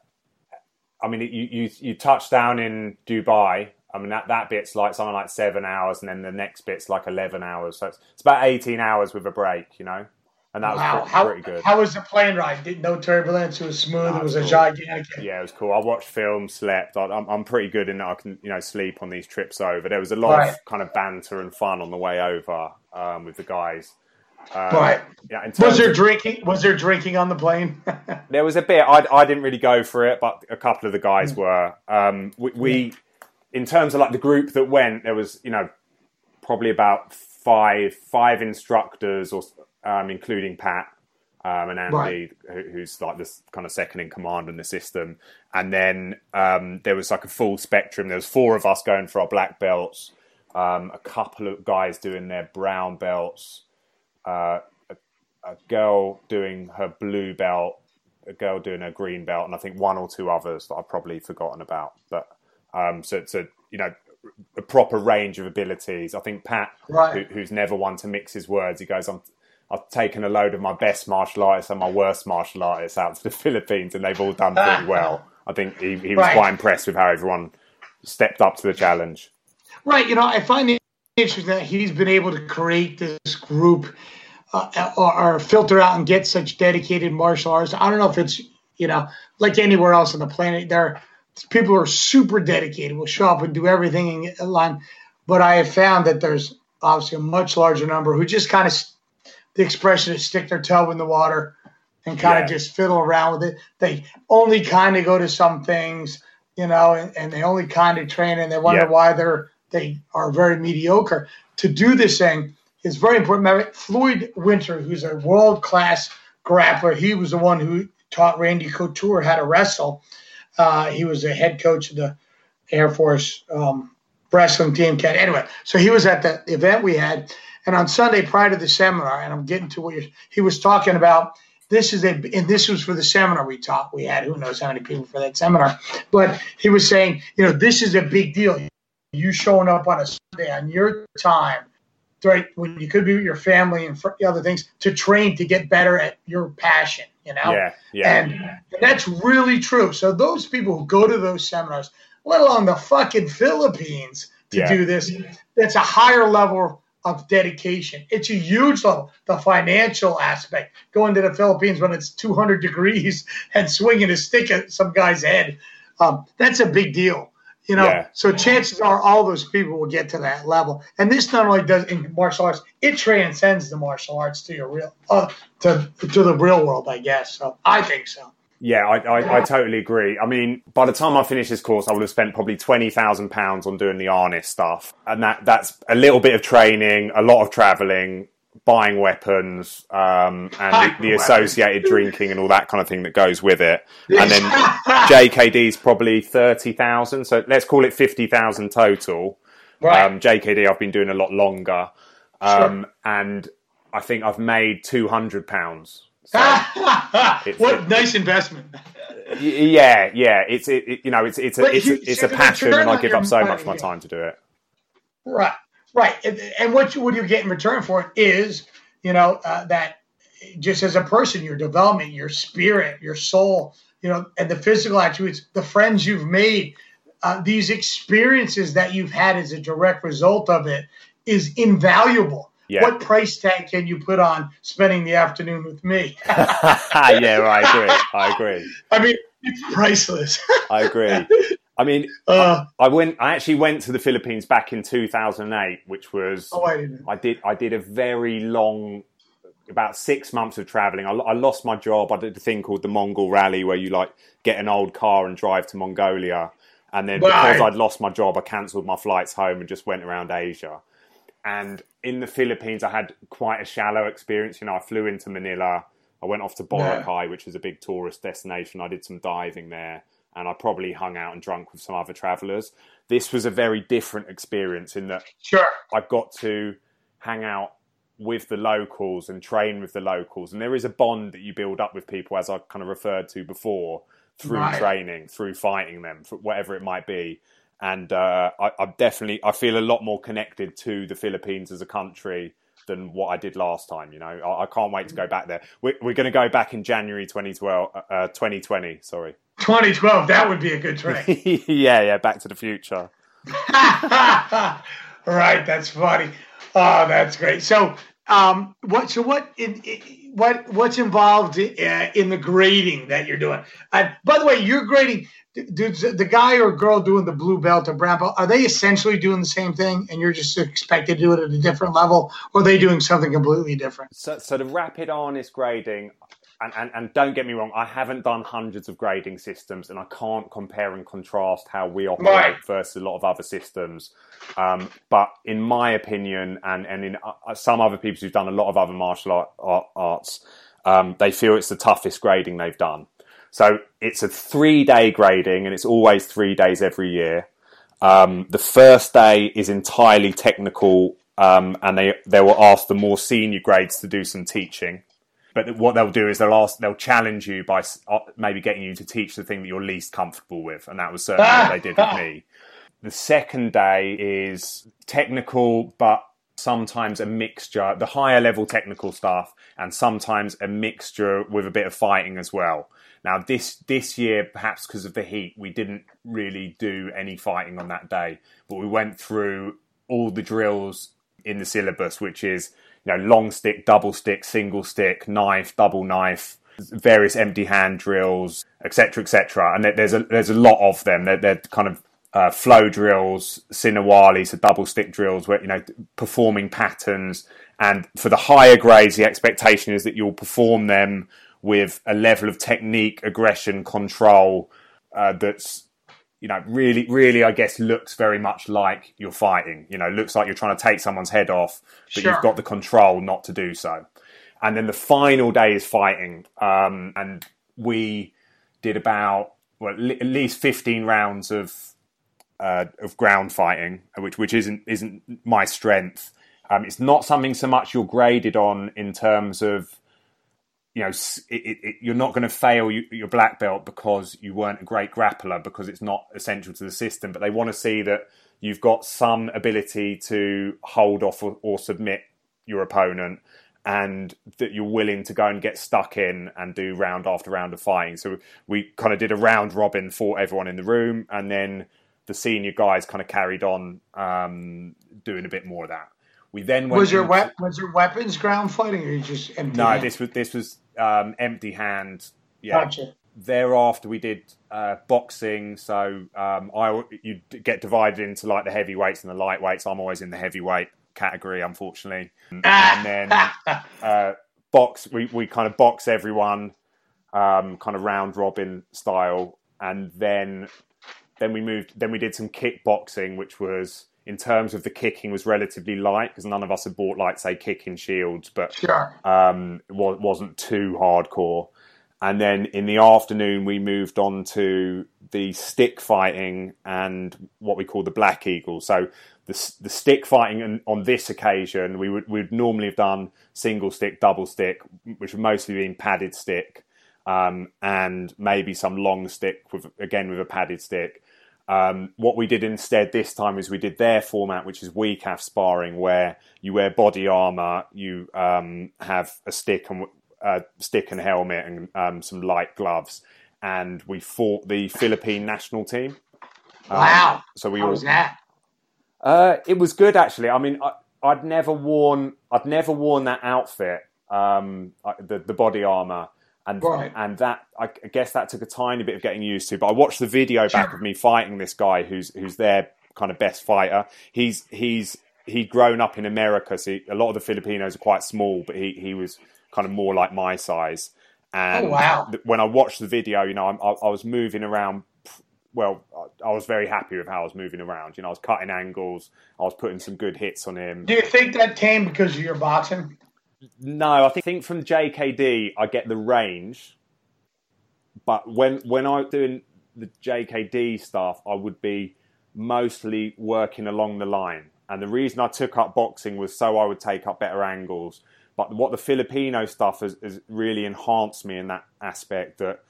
C: I mean, you you you touched down in Dubai. I mean, that, that bit's like something like seven hours, and then the next bit's like eleven hours. So it's, it's about eighteen hours with a break. You know and that wow. was pretty,
B: how,
C: pretty, good.
B: How was the plane ride? Did no turbulence? It was smooth. It was cool. a gigantic.
C: Yeah, it was cool. I watched films, slept. I, am I'm pretty good in that. I can you know sleep on these trips over. There was a lot right. of kind of banter and fun on the way over um, with the guys.
B: Um, right. Yeah. Was there of, drinking? Was there drinking on the plane?
C: there was a bit. I, I didn't really go for it, but a couple of the guys mm. were. Um, we, we, in terms of like the group that went, there was you know probably about five five instructors or um, including Pat um, and Andy, right. who's like this kind of second in command in the system. And then um, there was like a full spectrum. There was four of us going for our black belts, um, a couple of guys doing their brown belts, uh, a, a, girl doing her blue belt, a girl doing her green belt, and I think one or two others that I've probably forgotten about. But um, so it's a you know a proper range of abilities. I think Pat, right. who, who's never one to mix his words, he goes, "I'm I've taken a load of my best martial artists and my worst martial artists out to the Philippines, and they've all done pretty well. I think he, he was right. quite impressed with how everyone stepped up to the challenge.
B: Right. You know, I find it interesting that he's been able to create this group uh, or, or, filter out and get such dedicated martial artists. I don't know if it's, you know, like anywhere else on the planet, there people are super dedicated, will show up and do everything in line. But I have found that there's obviously a much larger number who just kind of the expression is stick their toe in the water and kind yeah. of just fiddle around with it. They only kind of go to some things, you know, and, and they only kind of train and they wonder yeah. why they're they are very mediocre. To do this thing is very important. Remember, Floyd Winter, who's a world class grappler, he was the one who taught Randy Couture how to wrestle. Uh, he was the head coach of the Air Force um, wrestling team. Cat. Anyway, so he was at the event we had, and on Sunday prior to the seminar, and I'm getting to what he was talking about. This is a, and this was for the seminar we taught. We had who knows how many people for that seminar, but he was saying, you know, this is a big deal. You showing up on a Sunday on your time, right when you could be with your family and other things to train to get better at your passion. You know,
C: yeah, yeah,
B: and, and that's really true. So those people who go to those seminars, let alone the fucking Philippines, to yeah. do this, that's a higher level of dedication. It's a huge level. The financial aspect, going to the Philippines when it's 200 degrees and swinging a stick at some guy's head, um, that's a big deal. You know, yeah. so chances are all those people will get to that level. And this not only does in martial arts, it transcends the martial arts to your real, uh, to to the real world, I guess. So I think so.
C: Yeah, I, I, I, totally agree. I mean, by the time I finish this course, I would have spent probably twenty thousand pounds on doing the Arnis stuff, and that that's a little bit of training, a lot of traveling, buying weapons um, and the, the, associated drinking and all that kind of thing that goes with it. And then JKD's probably 30,000. So let's call it 50,000 total. Right. Um, JKD, I've been doing a lot longer. Um, sure. And I think I've made 200 pounds.
B: So what nice investment.
C: Yeah, yeah. It's, it, it, you know, it's, it's a, it's, a, it's a passion and I give up so much of my time to do it.
B: Right. Right, and what you what you get in return for it is, you know, uh, that just as a person, your development, your spirit, your soul, you know, and the physical attributes, the friends you've made, uh, these experiences that you've had as a direct result of it is invaluable. Yeah. What price tag can you put on spending the afternoon with me?
C: yeah, I agree. I agree.
B: I mean, it's priceless.
C: I agree. I mean, uh, I, I, went. I actually went to the Philippines back in 2008, which was.
B: Oh, I didn't.
C: I did. I did a very long, about six months of traveling. I, I, lost my job. I did a thing called the Mongol Rally, where you like get an old car and drive to Mongolia. And then because I'd lost my job, I cancelled my flights home and just went around Asia. And in the Philippines, I had quite a shallow experience. You know, I flew into Manila. I went off to Boracay, yeah. which is a big tourist destination. I did some diving there and I probably hung out and drunk with some other travellers. This was a very different experience in that
B: sure.
C: I got to hang out with the locals and train with the locals, and there is a bond that you build up with people, as I kind of referred to before, through right. training, through fighting them, for whatever it might be. And uh, I, definitely I feel a lot more connected to the Philippines as a country than what I did last time. You know, I, I can't wait to go back there. We're, we're going to go back in January 2012, uh, 2020. Sorry.
B: 2012, that would be a good trip.
C: yeah, yeah, Back to the Future.
B: right, that's funny. Oh, that's great. So, um, what? So what? In, in, what? What's involved in, uh, in the grading that you're doing? Uh, by the way, you're grading. Dude, the guy or girl doing the blue belt or brown belt, are they essentially doing the same thing, and you're just expected to do it at a different level, or are they doing something completely different?
C: So, so the rapid Arnis grading, and, and, and, don't get me wrong, I haven't done hundreds of grading systems, and I can't compare and contrast how we operate right. versus a lot of other systems. Um, but in my opinion, and and in uh, some other people who've done a lot of other martial art, art, arts, um, they feel it's the toughest grading they've done. So it's a three day grading, and it's always three days every year. Um, the first day is entirely technical, um, and they they will ask the more senior grades to do some teaching. But what they'll do is they'll ask, they'll challenge you by uh, maybe getting you to teach the thing that you're least comfortable with, and that was certainly what they did with me. The second day is technical, but sometimes a mixture, the higher level technical stuff, and sometimes a mixture with a bit of fighting as well. Now, this this year, perhaps because of the heat, we didn't really do any fighting on that day, but we went through all the drills in the syllabus, which is you know, long stick, double stick, single stick, knife, double knife, various empty hand drills, etc., etc. And there's a there's a lot of them. They're, they're kind of uh, flow drills, sinawali, so double stick drills, where you know performing patterns. And for the higher grades, the expectation is that you'll perform them with a level of technique, aggression, control uh, that's you know, really, really, I guess, looks very much like you're fighting. You know, looks like you're trying to take someone's head off, but sure. you've got the control not to do so. And then the final day is fighting, um, and we did about well, at least fifteen rounds of uh, of ground fighting, which which isn't isn't my strength. Um, it's not something so much you're graded on in terms of you know, it, it, you're not going to fail your black belt because you weren't a great grappler because it's not essential to the system. But they want to see that you've got some ability to hold off or, or submit your opponent and that you're willing to go and get stuck in and do round after round of fighting. So we kind of did a round robin for everyone in the room, and then the senior guys kind of carried on um, doing a bit more of that. We then
B: was your we- was your weapons ground fighting or you just empty?
C: No, hand? this was this was um, empty hand. Yeah.
B: Gotcha.
C: thereafter we did uh, boxing. So um, I you get divided into like the heavyweights and the lightweights. I'm always in the heavyweight category, unfortunately. and then uh, box, we we kind of box everyone, um, kind of round robin style, and then then we moved. Then we did some kickboxing, which was in terms of the kicking was relatively light because none of us had bought like say kicking shields, but
B: sure.
C: um, it wasn't too hardcore. And then in the afternoon, we moved on to the stick fighting and what we call the Black Eagle. So the, the stick fighting on this occasion, we would we'd normally have done single stick, double stick, which would mostly been padded stick, um, and maybe some long stick with again with a padded stick. Um, what we did instead this time is we did their format, which is WEKAF sparring, where you wear body armor, you um, have a stick and uh, stick and helmet, and um, some light gloves, and we fought the Philippine national team.
B: Um, wow!
C: So we
B: How
C: all,
B: was that?
C: Uh, it was good actually. I mean, I, would never worn I'd never worn that outfit, um, the the body armor and right. and that I guess that took a tiny bit of getting used to. But I watched the video back sure. of me fighting this guy who's who's their kind of best fighter. He's he's he'd grown up in America, so he, a lot of the Filipinos are quite small, but he he was kind of more like my size. Oh, and
B: oh, wow.
C: when I watched the video, you know, I, I was moving around well, I was very happy with how I was moving around. You know, I was cutting angles. I was putting some good hits on him.
B: Do you think that came because of your boxing?
C: No, I think from JKD I get the range, but when when I'm doing the JKD stuff, I would be mostly working along the line. And the reason I took up boxing was so I would take up better angles. But what the Filipino stuff has, has really enhanced me in that aspect that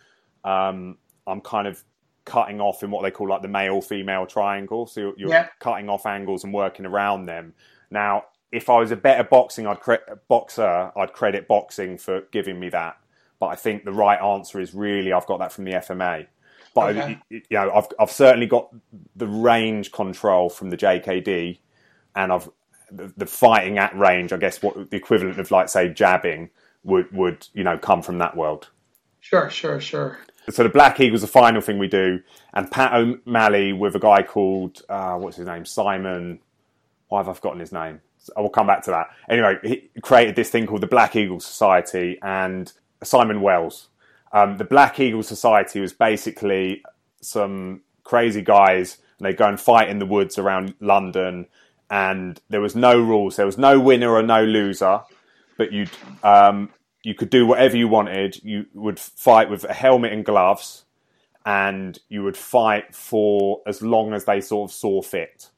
C: um, I'm kind of cutting off in what they call like the male female triangle. So you're, you're yeah. cutting off angles and working around them. Now, if I was a better boxing, I'd cre- boxer, I'd credit boxing for giving me that. But I think the right answer is really I've got that from the FMA. But okay. you know, I've I've certainly got the range control from the JKD, and I've the, the fighting at range. I guess what the equivalent of like say jabbing would would you know come from that world.
B: Sure, sure, sure.
C: So the Black Eagle's the final thing we do, and Pat O'Malley with a guy called uh, what's his name, Simon. Why have I forgotten his name? I will come back to that. Anyway, he created this thing called the Black Eagle Society, and Simon Wells. Um, the Black Eagle Society was basically some crazy guys, and they go and fight in the woods around London, and there was no rules. There was no winner or no loser, but you um, you could do whatever you wanted. You would fight with a helmet and gloves, and you would fight for as long as they sort of saw fit.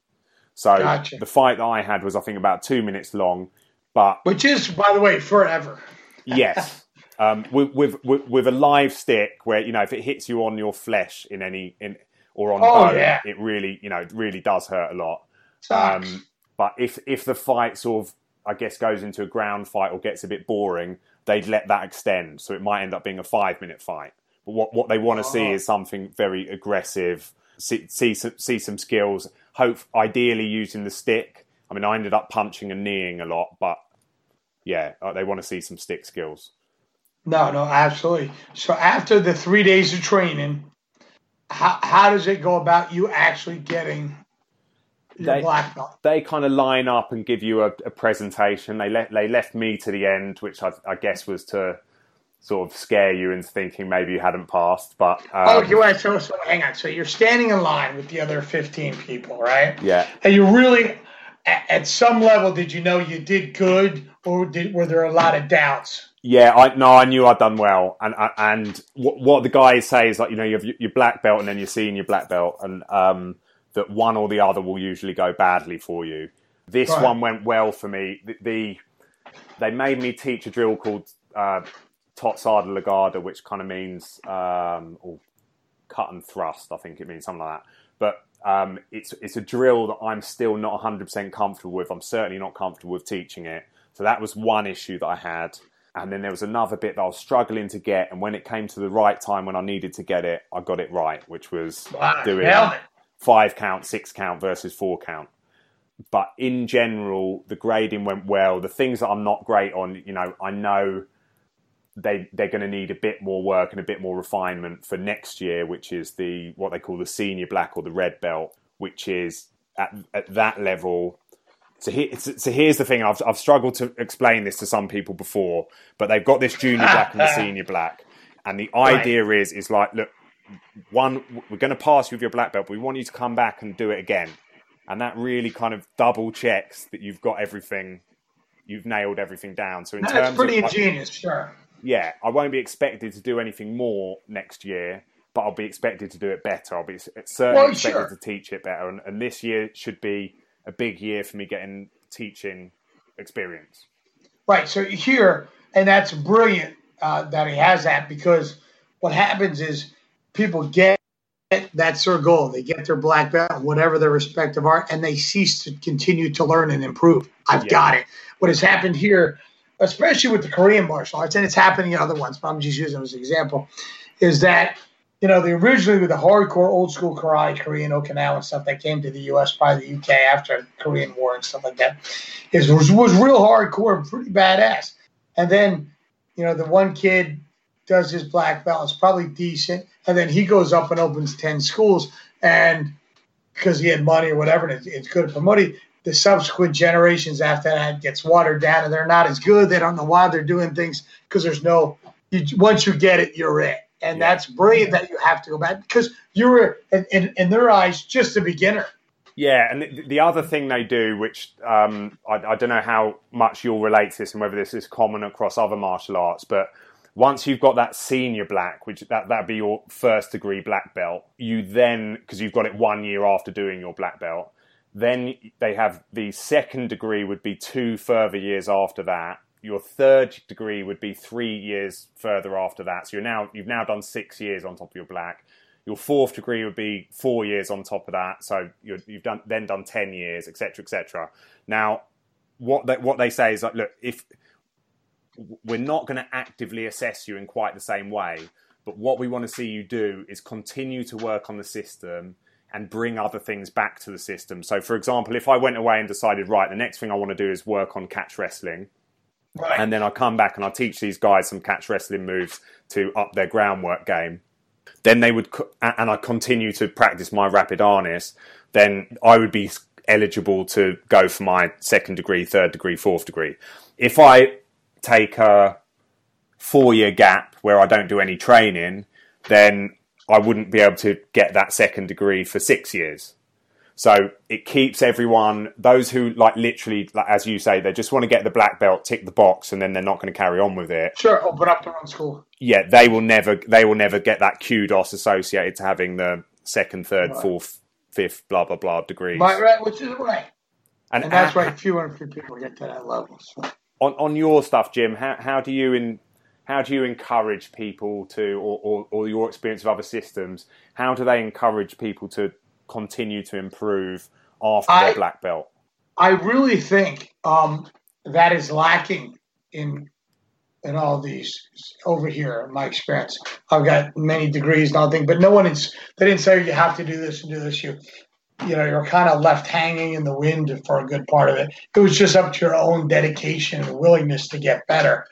C: So gotcha. the fight that I had was, I think, about two minutes long, but
B: which is, by the way, forever.
C: yes, um, with, with, with with a live stick where you know if it hits you on your flesh in any in or on
B: oh,
C: bone,
B: yeah.
C: it really you know it really does hurt a lot.
B: Um,
C: but if if the fight sort of I guess goes into a ground fight or gets a bit boring, they'd let that extend, so it might end up being a five minute fight. But what what they want to oh. see is something very aggressive. See, see some see some skills. Hope ideally using the stick. I mean, I ended up punching and kneeing a lot, but yeah, uh, they want to see some stick skills.
B: No, no, absolutely. So after the three days of training, how how does it go about you actually getting
C: they,
B: black belt?
C: They kind of line up and give you a, a presentation. They let they left me to the end, which I, I, guess was to sort of scare you into thinking maybe you hadn't passed. But um,
B: oh, you want to so hang on. So you're standing in line with the other 15 people, right?
C: Yeah.
B: And you really, at, at some level, did you know you did good, or did, were there a lot of doubts?
C: Yeah, I no, I knew I'd done well, and and what, what the guys say is like you know you have your black belt and then you're seeing your black belt, and um, that one or the other will usually go badly for you. This right. one went well for me. The, the, they made me teach a drill called uh, Totsada Lagada, which kind of means um, or cut and thrust. I think it means something like that. But um, it's it's a drill that I'm still not 100% comfortable with. I'm certainly not comfortable with teaching it. So that was one issue that I had. And then there was another bit that I was struggling to get. And when it came to the right time when I needed to get it, I got it right, which was
B: wow,
C: doing five count, six count versus four count. But in general, the grading went well. The things that I'm not great on, you know, I know they they're going to need a bit more work and a bit more refinement for next year, which is the what they call the senior black or the red belt, which is at at that level. So, here, so here's the thing. I've I've struggled to explain this to some people before, but they've got this junior black and the senior black, and the idea right. is is like, look, one, we're going to pass you with your black belt, but we want you to come back and do it again, and that really kind of double checks that you've got everything, you've nailed everything down. So in
B: That's
C: terms,
B: pretty
C: of,
B: ingenious, sure
C: yeah, I won't be expected to do anything more next year, but I'll be expected to do it better. I'll be certainly well, expected sure. to teach it better, and, and, this year should be a big year for me getting teaching experience.
B: Right. So here, and that's brilliant uh, that he has that because what happens is people get that's their goal. They get their black belt, whatever their respective art, and they cease to continue to learn and improve. I've yeah. got it. What has happened here especially with the Korean martial arts, and it's happening in other ones, but I'm just using as an example, is that, you know, the originally with the hardcore old school karate, Korean Okinawa and stuff that came to the US, probably the UK after Korean War and stuff like that, is was, was real hardcore and pretty badass. And then, you know, the one kid does his black belt, it's probably decent, and then he goes up and opens 10 schools and because he had money or whatever, and it's, it's good for money the subsequent generations after that gets watered down and they're not as good. They don't know why they're doing things because there's no. You, once you get it, you're it, and yeah. that's brilliant that you have to go back because you're in, in, in their eyes just a beginner.
C: Yeah, and the, the other thing they do, which um, I, I, don't know how much you'll relate to this and whether this is common across other martial arts, but once you've got that senior black, which that that'd be your first degree black belt, you then because you've got it one year after doing your black belt, then they have the second degree would be two further years after that. Your third degree would be three years further after that. So you're now you've now done six years on top of your black. Your fourth degree would be four years on top of that. So you have done then done ten years, etc., etc. Now, what they, what they say is like, look, if we're not going to actively assess you in quite the same way, but what we want to see you do is continue to work on the system and bring other things back to the system. So, for example, if I went away and decided, right, the next thing I want to do is work on catch wrestling, right. and then I come back and I teach these guys some catch wrestling moves to up their groundwork game, then they would, and I continue to practice my Rapid Arnis, then I would be eligible to go for my second degree, third degree, fourth degree. If I take a four year gap where I don't do any training, then I wouldn't be able to get that second degree for six years. So it keeps everyone, those who like literally, like, as you say, they just want to get the black belt, tick the box, and then they're not going to carry on with it.
B: Sure, open up their own school.
C: Yeah, they will never, they will never get that kudos associated to having the second, third, right. fourth, fifth, blah blah blah degrees.
B: Right, right, which is right. And, and that's right. Fewer and fewer people get to that level. So.
C: On on your stuff, Jim, how how do you in how do you encourage people to, or, or, or, your experience of other systems, how do they encourage people to continue to improve after I, their black belt?
B: I really think um, that is lacking in in all these over here. In my experience, I've got many degrees and all things, but no one is. They didn't say you have to do this and do this. You you know you're kind of left hanging in the wind for a good part of it. It was just up to your own dedication and willingness to get better.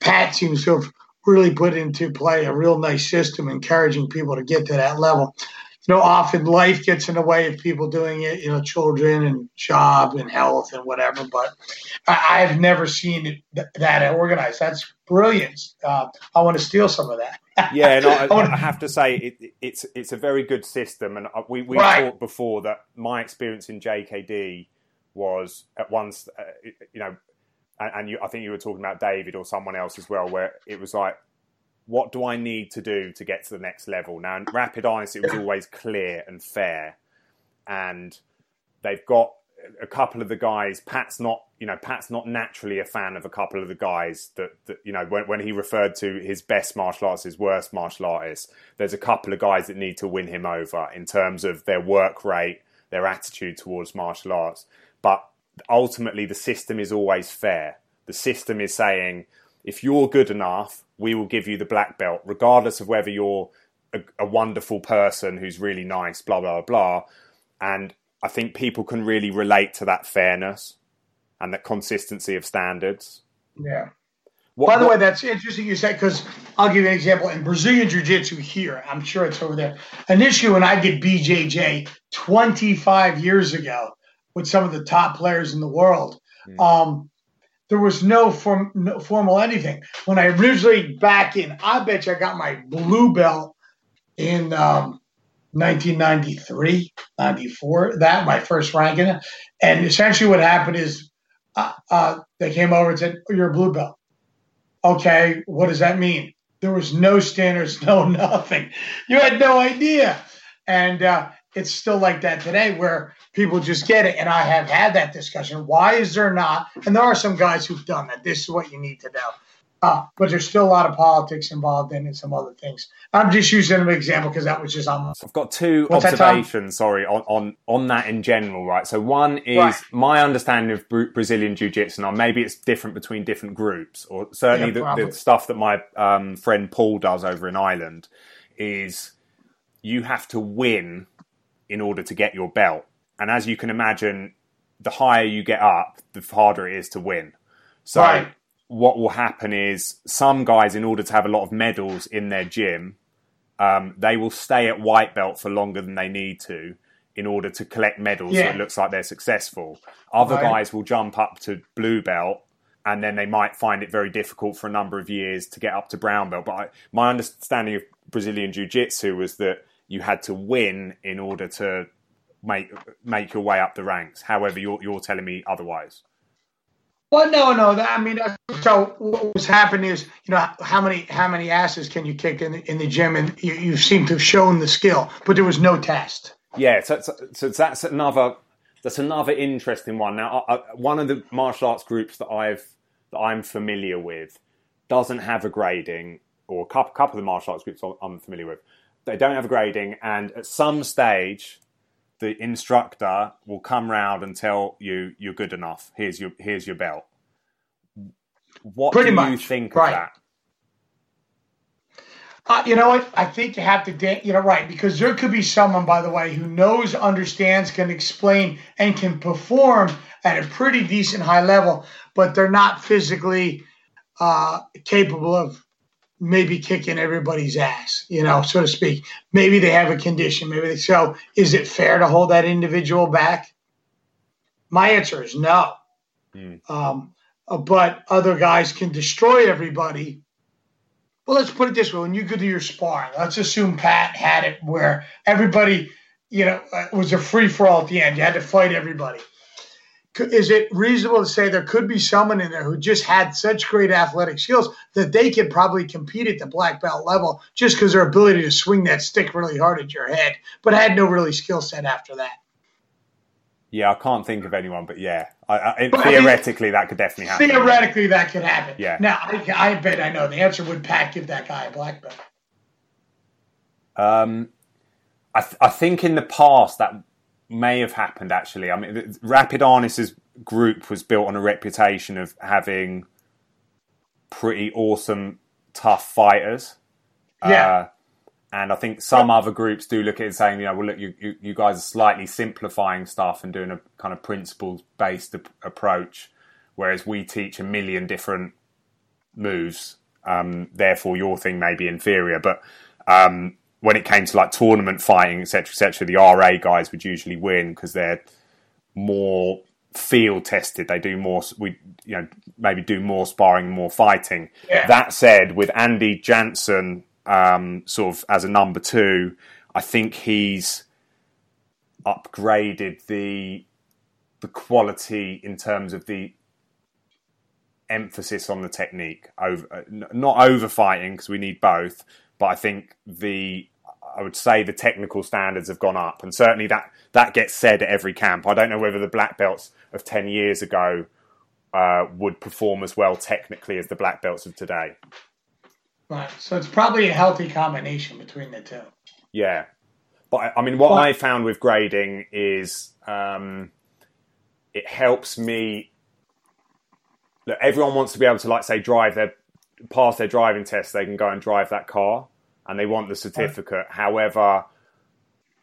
B: Pat seems to have really put into play a real nice system, encouraging people to get to that level. You know, often life gets in the way of people doing it, you know, children and job and health and whatever. But I, have never seen it th- that organized. That's brilliant. Uh, I want to steal some of that.
C: yeah, and I, I, I, have to say it, it's it's a very good system, and uh, we we right. talked before that my experience in JKD was at once, uh, you know, and, and you, I think you were talking about David or someone else as well, where it was like, what do I need to do to get to the next level? Now, in Rapid Arnis, it was always clear and fair, and they've got a couple of the guys. Pat's not, you know, Pat's not naturally a fan of a couple of the guys that, that you know, when, when he referred to his best martial arts, his worst martial artists. There's a couple of guys that need to win him over in terms of their work rate, their attitude towards martial arts. But ultimately the system is always fair. The system is saying, if you're good enough, we will give you the black belt, regardless of whether you're a, a wonderful person who's really nice, blah, blah, blah. And I think people can really relate to that fairness and that consistency of standards.
B: Yeah. What, By the what, way, that's interesting you said because I'll give you an example. In Brazilian Jiu Jitsu here, I'm sure it's over there. Initially, when I did BJJ 25 years ago with some of the top players in the world, mm. um, there was no, form, no formal anything. When I originally back in, I bet you I got my blue belt in um, 1993, 94. That my first ranking, and essentially what happened is uh, uh, they came over and said, oh, "You're a blue belt." Okay, what does that mean? There was no standards, no nothing. You had no idea. And uh, it's still like that today where people just get it. And I have had that discussion. Why is there not? And there are some guys who've done that. This is what you need to know. Uh, but there's still a lot of politics involved in and some other things. I'm just using an example because that was just on.
C: I've got two What's observations. Sorry, on, on on that in general, right? So one is right. my understanding of Brazilian jiu-jitsu. Now, maybe it's different between different groups, or certainly yeah, the, the, stuff that my um, friend Paul does over in Ireland is you have to win in order to get your belt, and as you can imagine, the higher you get up, the harder it is to win. So. Right what will happen is some guys, in order to have a lot of medals in their gym, um, they will stay at white belt for longer than they need to in order to collect medals yeah. so it looks like they're successful. Other right. guys will jump up to blue belt and then they might find it very difficult for a number of years to get up to brown belt. But I, my understanding of Brazilian Jiu Jitsu was that you had to win in order to make make your way up the ranks. However, you're, you're telling me otherwise.
B: Well, no, no. I mean, so what was happening is, you know, how many how many asses can you kick in the, in the gym, and you, you seem to have shown the skill, but there was no test.
C: Yeah, so, so, so that's another that's another interesting one. Now, I, I, one of the martial arts groups that I've that I'm familiar with doesn't have a grading, or a couple, couple of the martial arts groups I'm familiar with, they don't have a grading, and at some stage the instructor will come round and tell you you're good enough. Here's your here's your belt. What Pretty do much. you think right. of that?
B: Uh, you know what? I think you have to, da- you know, right, because there could be someone, by the way, who knows, understands, can explain, and can perform at a pretty decent high level, but they're not physically uh, capable of maybe kicking everybody's ass, you know, so to speak. Maybe they have a condition. Maybe they, so. Is it fair to hold that individual back? My answer is no. Mm. Um, uh, but other guys can destroy everybody. Well, let's put it this way: when you go to your sparring, let's assume Pat had it where everybody, you know, uh, was a free for all at the end. You had to fight everybody is it reasonable to say there could be someone in there who just had such great athletic skills that they could probably compete at the black belt level just because their ability to swing that stick really hard at your head, but had no really skill set after that?
C: Yeah, I can't think of anyone, but yeah, I, I, theoretically I mean, that could definitely happen.
B: Theoretically, that could happen. Yeah. Now, I, I, bet I know the answer. Would Pat give that guy a black belt?
C: Um, I, th- I think in the past that may have happened actually. I mean, Rapid Arnis's group was built on a reputation of having pretty awesome, tough fighters.
B: Yeah. Uh,
C: and I think some other groups do look at it and saying, you know, well, look, you, you, you guys are slightly simplifying stuff and doing a kind of principles based approach, whereas we teach a million different moves. Um, therefore, your thing may be inferior. But um, when it came to like tournament fighting, etc., etc., the RA guys would usually win because they're more field tested. They do more, we you know maybe do more sparring, more fighting. Yeah. That said, with Andy Jansen um, sort of as a number two, I think he's upgraded the the quality in terms of the emphasis on the technique over not over fighting because we need both but I think the I would say the technical standards have gone up, and certainly that that gets said at every camp. I don't know whether the black belts of ten years ago uh, would perform as well technically as the black belts of today.
B: Right. So it's probably a healthy combination between the two.
C: Yeah, but I mean, what I found with grading is um, it helps me. Look, everyone wants to be able to, like, say, drive their pass their driving test. They can go and drive that car and they want the certificate. However,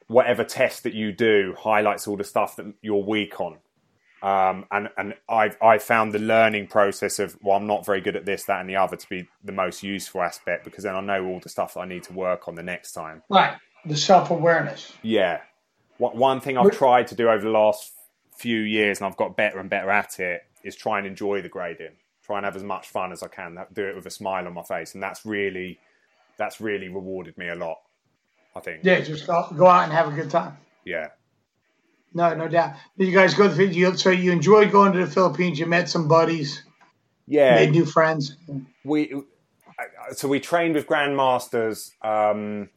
C: whatever test that you do highlights all the stuff that you're weak on. Um, and and I I found the learning process of well I'm not very good at this that and the other to be the most useful aspect because then I know all the stuff that I need to work on the next time.
B: Right, the self awareness.
C: Yeah, one thing I've tried to do over the last few years and I've got better and better at it is try and enjoy the grading, try and have as much fun as I can, do it with a smile on my face, and that's really that's really rewarded me a lot. I think.
B: Yeah, just go, go out and have a good time.
C: Yeah.
B: No, no doubt. Did you guys go to the so you enjoyed going to the Philippines? You met some buddies.
C: Yeah.
B: Made new friends.
C: We so we trained with grandmasters um,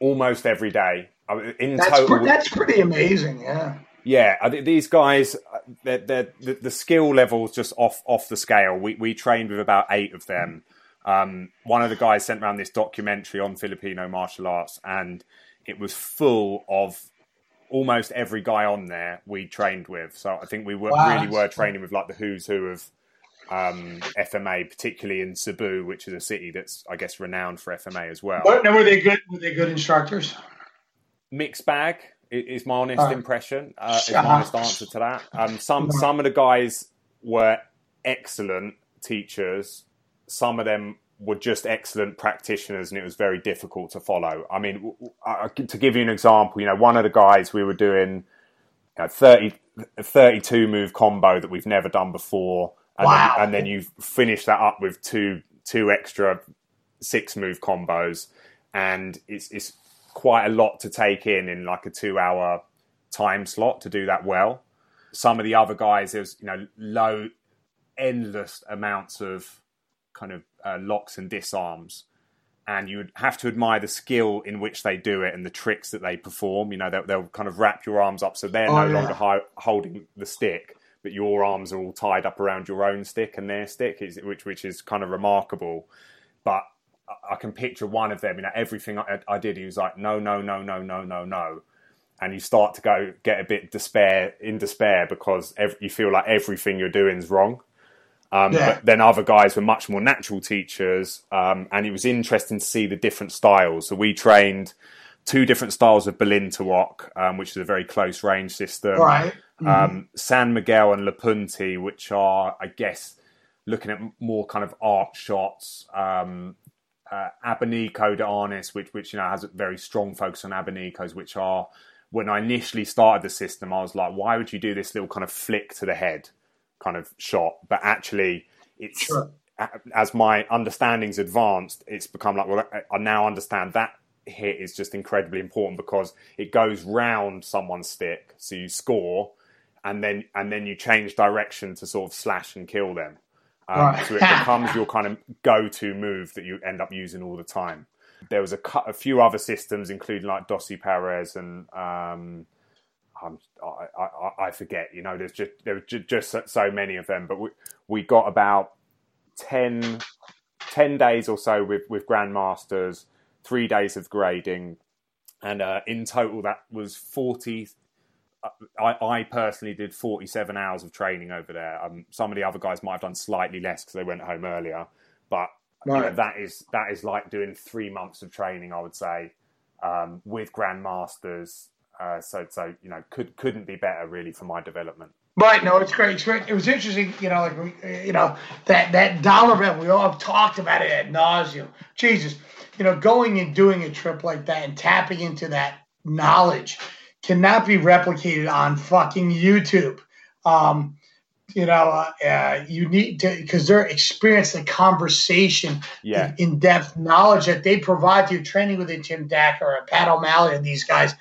C: almost every day. In
B: that's
C: total,
B: pre- that's pretty amazing. Yeah.
C: Yeah, these guys, they're, they're, the, the skill level's just off off the scale. We we trained with about eight of them. Um, one of the guys sent around this documentary on Filipino martial arts, and it was full of almost every guy on there we trained with. So I think we were, wow. really were training with like the who's who of um, FMA, particularly in Cebu, which is a city that's I guess renowned for FMA as well.
B: But, were they good? Were they good instructors?
C: Mixed bag is my honest right. impression. Uh, is my honest answer to that. Um, some some of the guys were excellent teachers. Some of them were just excellent practitioners, and it was very difficult to follow. I mean, to give you an example, you know, one of the guys we were doing you know, 30, 32 move combo that we've never done before, and, wow. then, and then you finish that up with two two extra six move combos, and it's it's quite a lot to take in in like a two hour time slot to do that well. Some of the other guys, there's you know low, endless amounts of kind of uh, locks and disarms, and you would have to admire the skill in which they do it and the tricks that they perform. You know, they'll, they'll kind of wrap your arms up so they're oh, no yeah. longer hi- holding the stick, but your arms are all tied up around your own stick and their stick, which which is kind of remarkable. But I can picture one of them. You know, everything I, I did, he was like, no, no, no, no, no, no, no, and you start to go get a bit despair in despair because every, you feel like everything you're doing is wrong. Um, yeah. But then other guys were much more natural teachers, um, and it was interesting to see the different styles. So we trained two different styles of berlin Balintawak, um, which is a very close range system.
B: Right.
C: Um, mm-hmm. San Miguel and Lapunti, which are, I guess, looking at more kind of art shots. Um, uh, Abanico de Arnis, which which you know has a very strong focus on Abanicos, which are when I initially started the system, I was like, why would you do this little kind of flick to the head kind of shot? But actually, it's sure. as my understanding's advanced, it's become like, well, I now understand that hit is just incredibly important because it goes round someone's stick, so you score, and then and then you change direction to sort of slash and kill them. Um, right. so it becomes your kind of go-to move that you end up using all the time. There was a, a few other systems, including like Doce Pares and um, I, I, I, forget. You know, there's just there were just so many of them, but we we got about 10, 10 days or so with with grandmasters, three days of grading, and uh, in total that was forty I, I, personally did 47 hours of training over there. Um, some of the other guys might have done slightly less because they went home earlier, but right. you know, that is that is like doing three months of training. I would say um, with grandmasters. Uh, so so you know could couldn't be better really for my development.
B: Right. No, it's great. It's great. It was interesting. You know, like you know that that dollar bill. We all have talked about it at nauseum. Jesus, you know, going and doing a trip like that and tapping into that knowledge cannot be replicated on fucking YouTube. Um, you know, uh, uh, you need to because they're experiencing the conversation,
C: yeah.
B: in depth knowledge that they provide to you, training with a Jim Dack or a Pat O'Malley and these guys.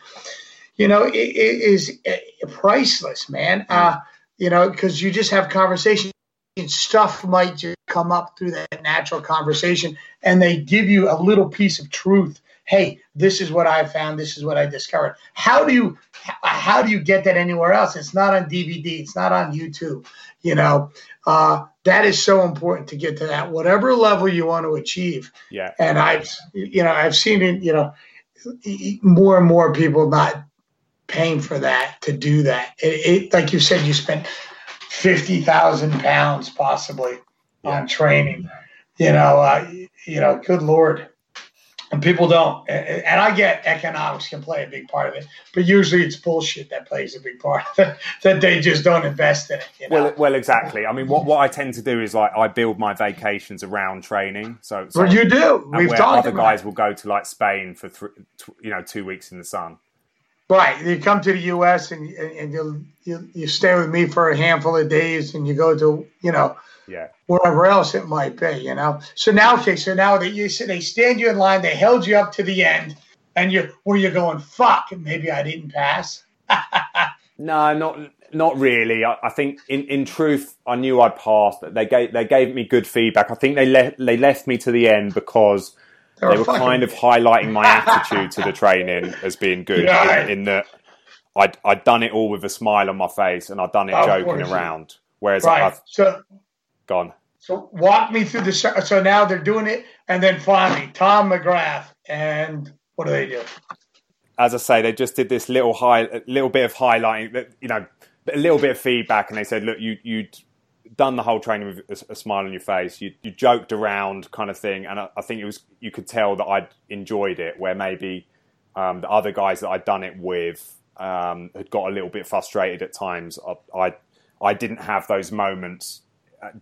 B: You know, it, it is uh, priceless, man. Uh, you know, because you just have conversation. And stuff might just come up through that natural conversation, and they give you a little piece of truth hey, this is what I found, this is what I discovered. How do you how do you get that anywhere else? It's not on DVD, it's not on YouTube. You know, uh, that is so important to get to that whatever level you want to achieve.
C: Yeah.
B: And I've you know I've seen it. You know, more and more people not paying for that to do that. It, it like you said, you spent fifty thousand pounds possibly yeah. on training. You know, uh, you know, good lord and people don't. And I get economics can play a big part of it, but usually it's bullshit that plays a big part of it, that they just don't invest in it. You
C: know? Well, well, exactly. I mean, what, what I tend to do is like I build my vacations around training. So, so
B: well, you do.
C: We've where other guys will go to like Spain for three, you know two weeks in the sun.
B: Right. You come to the U.S. and and you you you stay with me for a handful of days, and you go to you know
C: yeah
B: wherever else it might be. You know. So now, okay. So now that you they stand you in line, they held you up to the end, and you were you going fuck? Maybe I didn't pass.
C: no, not not really. I, I, think in, in truth, I knew I'd passed. They gave they gave me good feedback. I think they left they left me to the end because they were kind of highlighting my attitude to the training as being good yeah. in, in, that I'd, I'd done it all with a smile on my face and I'd done it oh, joking around. Whereas right. I've
B: so,
C: gone.
B: So walk me through the. So now they're doing it, and then finally Tom McGrath, and what do they do?
C: As I say, they just did this little high, little bit of highlighting, that you know, a little bit of feedback, and they said, "Look, you you'd done the whole training with a, a, smile on your face. You, you joked around, kind of thing, and I, I, think it was you could tell that I'd enjoyed it. Where maybe um, the other guys that I'd done it with um, had got a little bit frustrated at times. I, I, I didn't have those moments,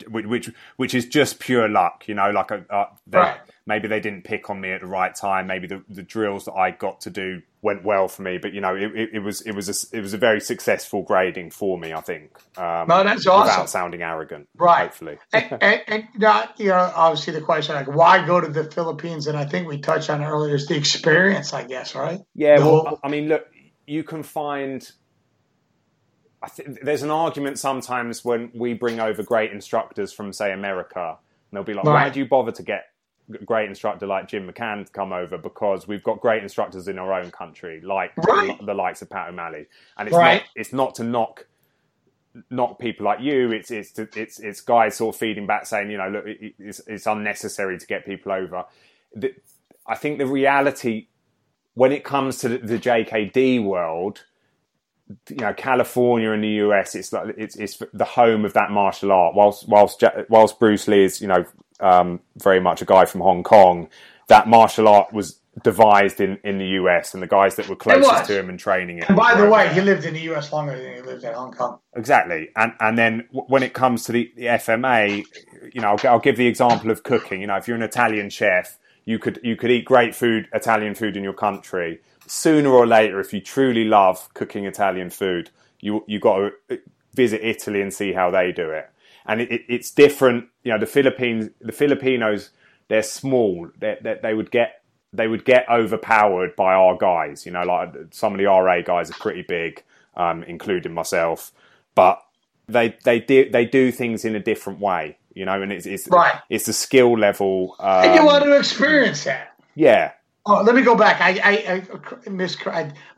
C: which which is just pure luck, you know. Like a, uh, right maybe they didn't pick on me at the right time. Maybe the, the drills that I got to do went well for me. But you know, it, it, it was it was a, it was a very successful grading for me. I think.
B: Um, no, that's awesome.
C: Without sounding arrogant,
B: right?
C: Hopefully,
B: and, and, and not, you know, obviously the question like why go to the Philippines, and I think we touched on earlier is the experience, I guess, right?
C: Yeah. The well, whole... I mean, look, you can find. I think there's an argument sometimes when we bring over great instructors from, say, America, and they'll be like, right. "Why do you bother to get great instructor like Jim McCann to come over because we've got great instructors in our own country, like right. the, the, likes of Pat O'Malley. And it's right. not it's not to knock knock people like you. It's it's to, it's it's guys sort of feeding back saying, you know, look, it, it's, it's unnecessary to get people over. The, I think the reality when it comes to the, the JKD world you know California and the US it's like it's it's the home of that martial art whilst whilst whilst Bruce Lee is you know um, very much a guy from Hong Kong that martial art was devised in, in the US and the guys that were closest to him and training it.
B: And by the way, there. he lived in the US longer than he lived in Hong Kong.
C: Exactly. And and then when it comes to the, the FMA, you know, I'll, I'll give the example of cooking. You know, if you're an Italian chef, you could you could eat great food, Italian food in your country, sooner or later, if you truly love cooking Italian food, you you got to uh, visit Italy and see how they do it. And it, it, it's different. You know, the Philippines, the Filipinos, they're small. They, they, they would get they would get overpowered by our guys. You know, like some of the RA guys are pretty big, um, including myself. But they they do they do things in a different way. You know, and it's it's
B: right.
C: it's the skill level.
B: Um, and you want to experience that.
C: Yeah,
B: Oh, let me go back. I, I, I miss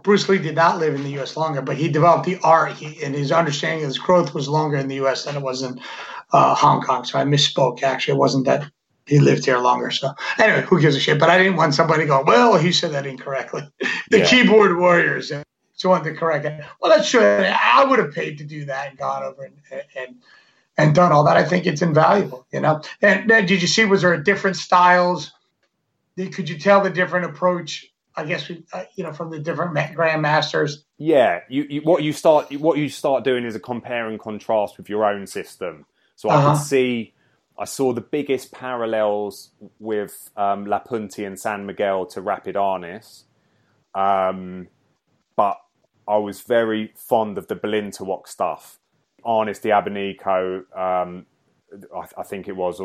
B: Bruce Lee did not live in the U.S. longer, but he developed the art, he, and his understanding of his growth was longer in the U.S. than it was in uh, Hong Kong. So I misspoke. Actually, it wasn't that he lived here longer. So anyway, who gives a shit? But I didn't want somebody to go, well, he said that incorrectly. the yeah. keyboard warriors. So I wanted to correct it. Well, that's true. I would have paid to do that and gone over and, and and done all that. I think it's invaluable, you know. And, and did you see? Was there a different styles? Could you tell the different approach? I guess uh, you know from the different grandmasters.
C: Yeah, you, you, what you start what you start doing is a compare and contrast with your own system. So I uh-huh. could see, I saw the biggest parallels with um, La Punti and San Miguel to Rapid Arnis, um, but I was very fond of the Balintawak stuff. Arnis the um, I, I, think it was,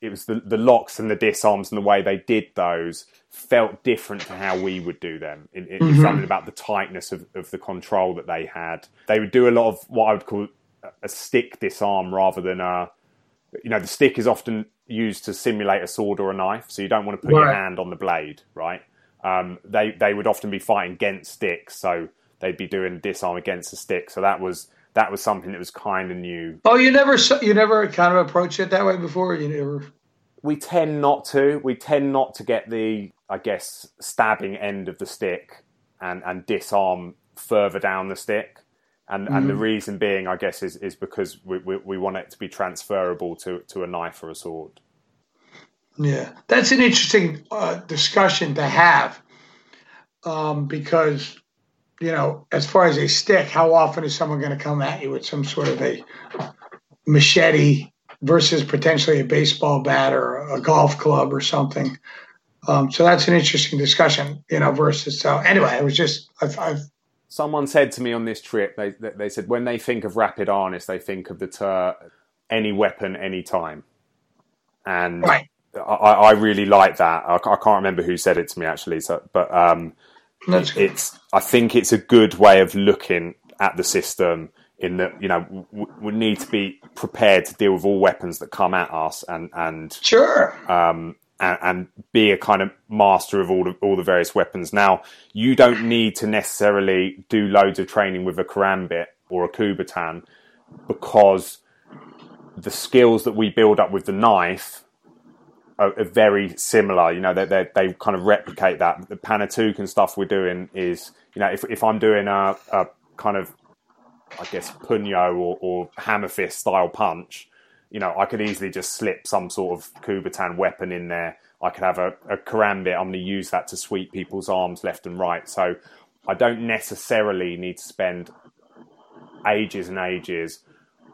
C: it was the, the locks and the disarms and the way they did those felt different to how we would do them. It, it mm-hmm. something about the tightness of, of the control that they had. They would do a lot of what I would call a stick disarm rather than a, you know, the stick is often used to simulate a sword or a knife, so you don't want to put right. your hand on the blade, right? Um, they they would often be fighting against sticks, so they'd be doing disarm against a stick. So that was that was something that was kind of new.
B: Oh, you never you never kind of approached it that way before. You never.
C: We tend not to. We tend not to get the, I guess, stabbing end of the stick and and disarm further down the stick. And mm-hmm. and the mm-hmm. reason being, I guess, is, is because we, we, we want it to be transferable to, to a knife or a sword.
B: Yeah, that's an interesting uh, discussion to have um, because, you know, as far as a stick, how often is someone going to come at you with some sort of a machete versus potentially a baseball bat or a golf club or something? Um, so that's an interesting discussion, you know, versus. So anyway, it was just, I've, I've
C: Someone said to me on this trip, they, they said when they think of Rapid Arnis, they think of the ter- any weapon, any time. And right. I, I, really like that. I, I, can't remember who said it to me actually, so, but um, it's. I think it's a good way of looking at the system. In that, you know, we, we need to be prepared to deal with all weapons that come at us, and and
B: sure,
C: um, and, and, be a kind of master of all the, all the various weapons. Now, you don't need to necessarily do loads of training with a karambit or a Kubotan because the skills that we build up with the knife are, are very similar. You know, they, they, they kind of replicate that. The Panantukan stuff we're doing is, you know, if, if I'm doing a, a kind of, I guess, punyo or, or hammer fist style punch, you know, I could easily just slip some sort of Kubotan weapon in there. I could have a, a karambit. I'm going to use that to sweep people's arms left and right. So I don't necessarily need to spend ages and ages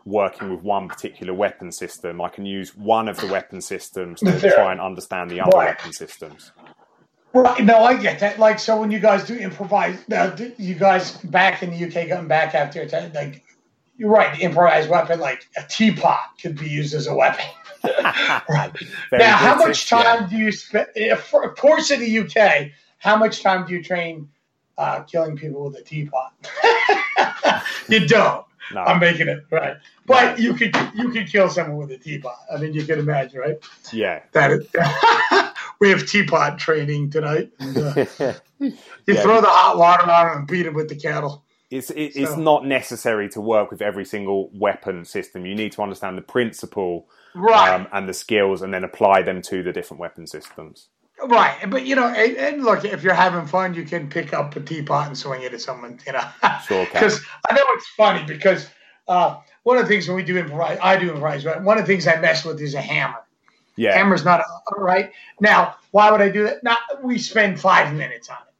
C: working with one particular weapon system. I can use one of the weapon systems to try and understand the other right. weapon systems.
B: Right. No, I get that. Like, so when you guys do improvise, uh, you guys back in the UK, going back after, like, you're right, the improvised weapon, like a teapot, could be used as a weapon. right. now, how much time yeah. do you spend? Of course, in the UK, how much time do you train uh, killing people with a teapot? you don't. I'm making it right, but you could you could kill someone with a teapot. I mean, you can imagine, right?
C: Yeah.
B: That is, we have teapot training tonight. And, uh, you yeah. throw the hot water on and beat it with the kettle.
C: It's it, so. it's not necessary to work with every single weapon system. You need to understand the principle
B: right. Um,
C: and the skills, and then apply them to the different weapon systems.
B: Right, but you know, and, and, look, if you're having fun, you can pick up a teapot and swing it at someone. You know,
C: sure.
B: Because I know it's funny because uh, one of the things when we do improvise, I do improvise. Right, one of the things I mess with is a hammer.
C: Yeah,
B: hammer's not all right. Now, why would I do that? Not we spend five minutes on it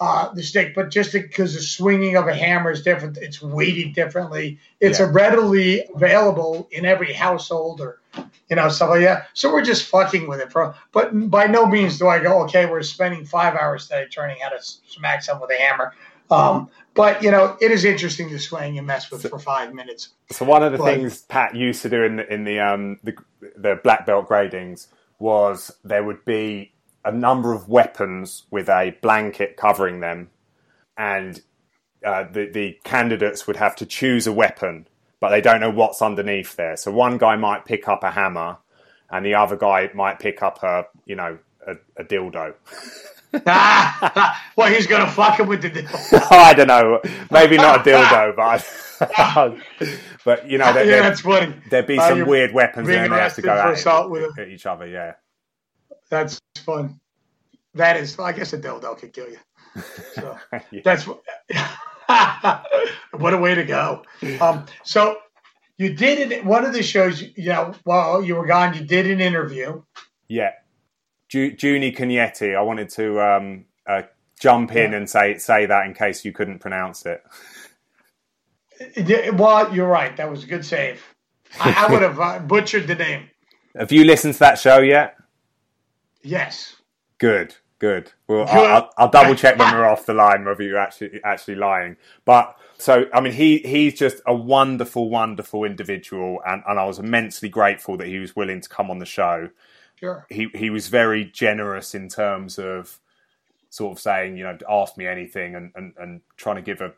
B: uh, the stick, but just because the swinging of a hammer is different, it's weighted differently. It's yeah. readily available in every household or you know stuff like that. So we're just fucking with it. For, but by no means do I go, okay, we're spending five hours today learning how to smack someone with a hammer. Um, but you know, it is interesting to swing and mess with so, for five minutes.
C: So one of the but, things Pat used to do in the in the um, the, the black belt gradings was there would be a number of weapons with a blanket covering them, and uh, the the candidates would have to choose a weapon, but they don't know what's underneath there. So one guy might pick up a hammer, and the other guy might pick up a you know a, a dildo.
B: well, he's gonna fuck him with the
C: dildo. I don't know. Maybe not a dildo, but but you know, there,
B: yeah, that's funny.
C: There'd be uh, some weird weapons, and they have to go at, it, at each other. Yeah.
B: That's fun. That is, I guess a dildo could kill you. So yeah. that's what a way to go. Um, so you did it. One of the shows, you know, while you were gone, you did an interview.
C: Yeah, Ju- Junie Cañete. I wanted to um, uh, jump in yeah. and say say that in case you couldn't pronounce it.
B: Well, you're right. That was a good save. I, I would have uh, butchered the name.
C: Have you listened to that show yet?
B: Yes.
C: Good, good. Well, good. I'll, I'll, double check when we're off the line whether you're actually actually lying. But so, I mean, he he's just a wonderful, wonderful individual, and, and I was immensely grateful that he was willing to come on the show.
B: Sure.
C: He he was very generous in terms of sort of saying, you know, ask me anything, and and, and trying to give a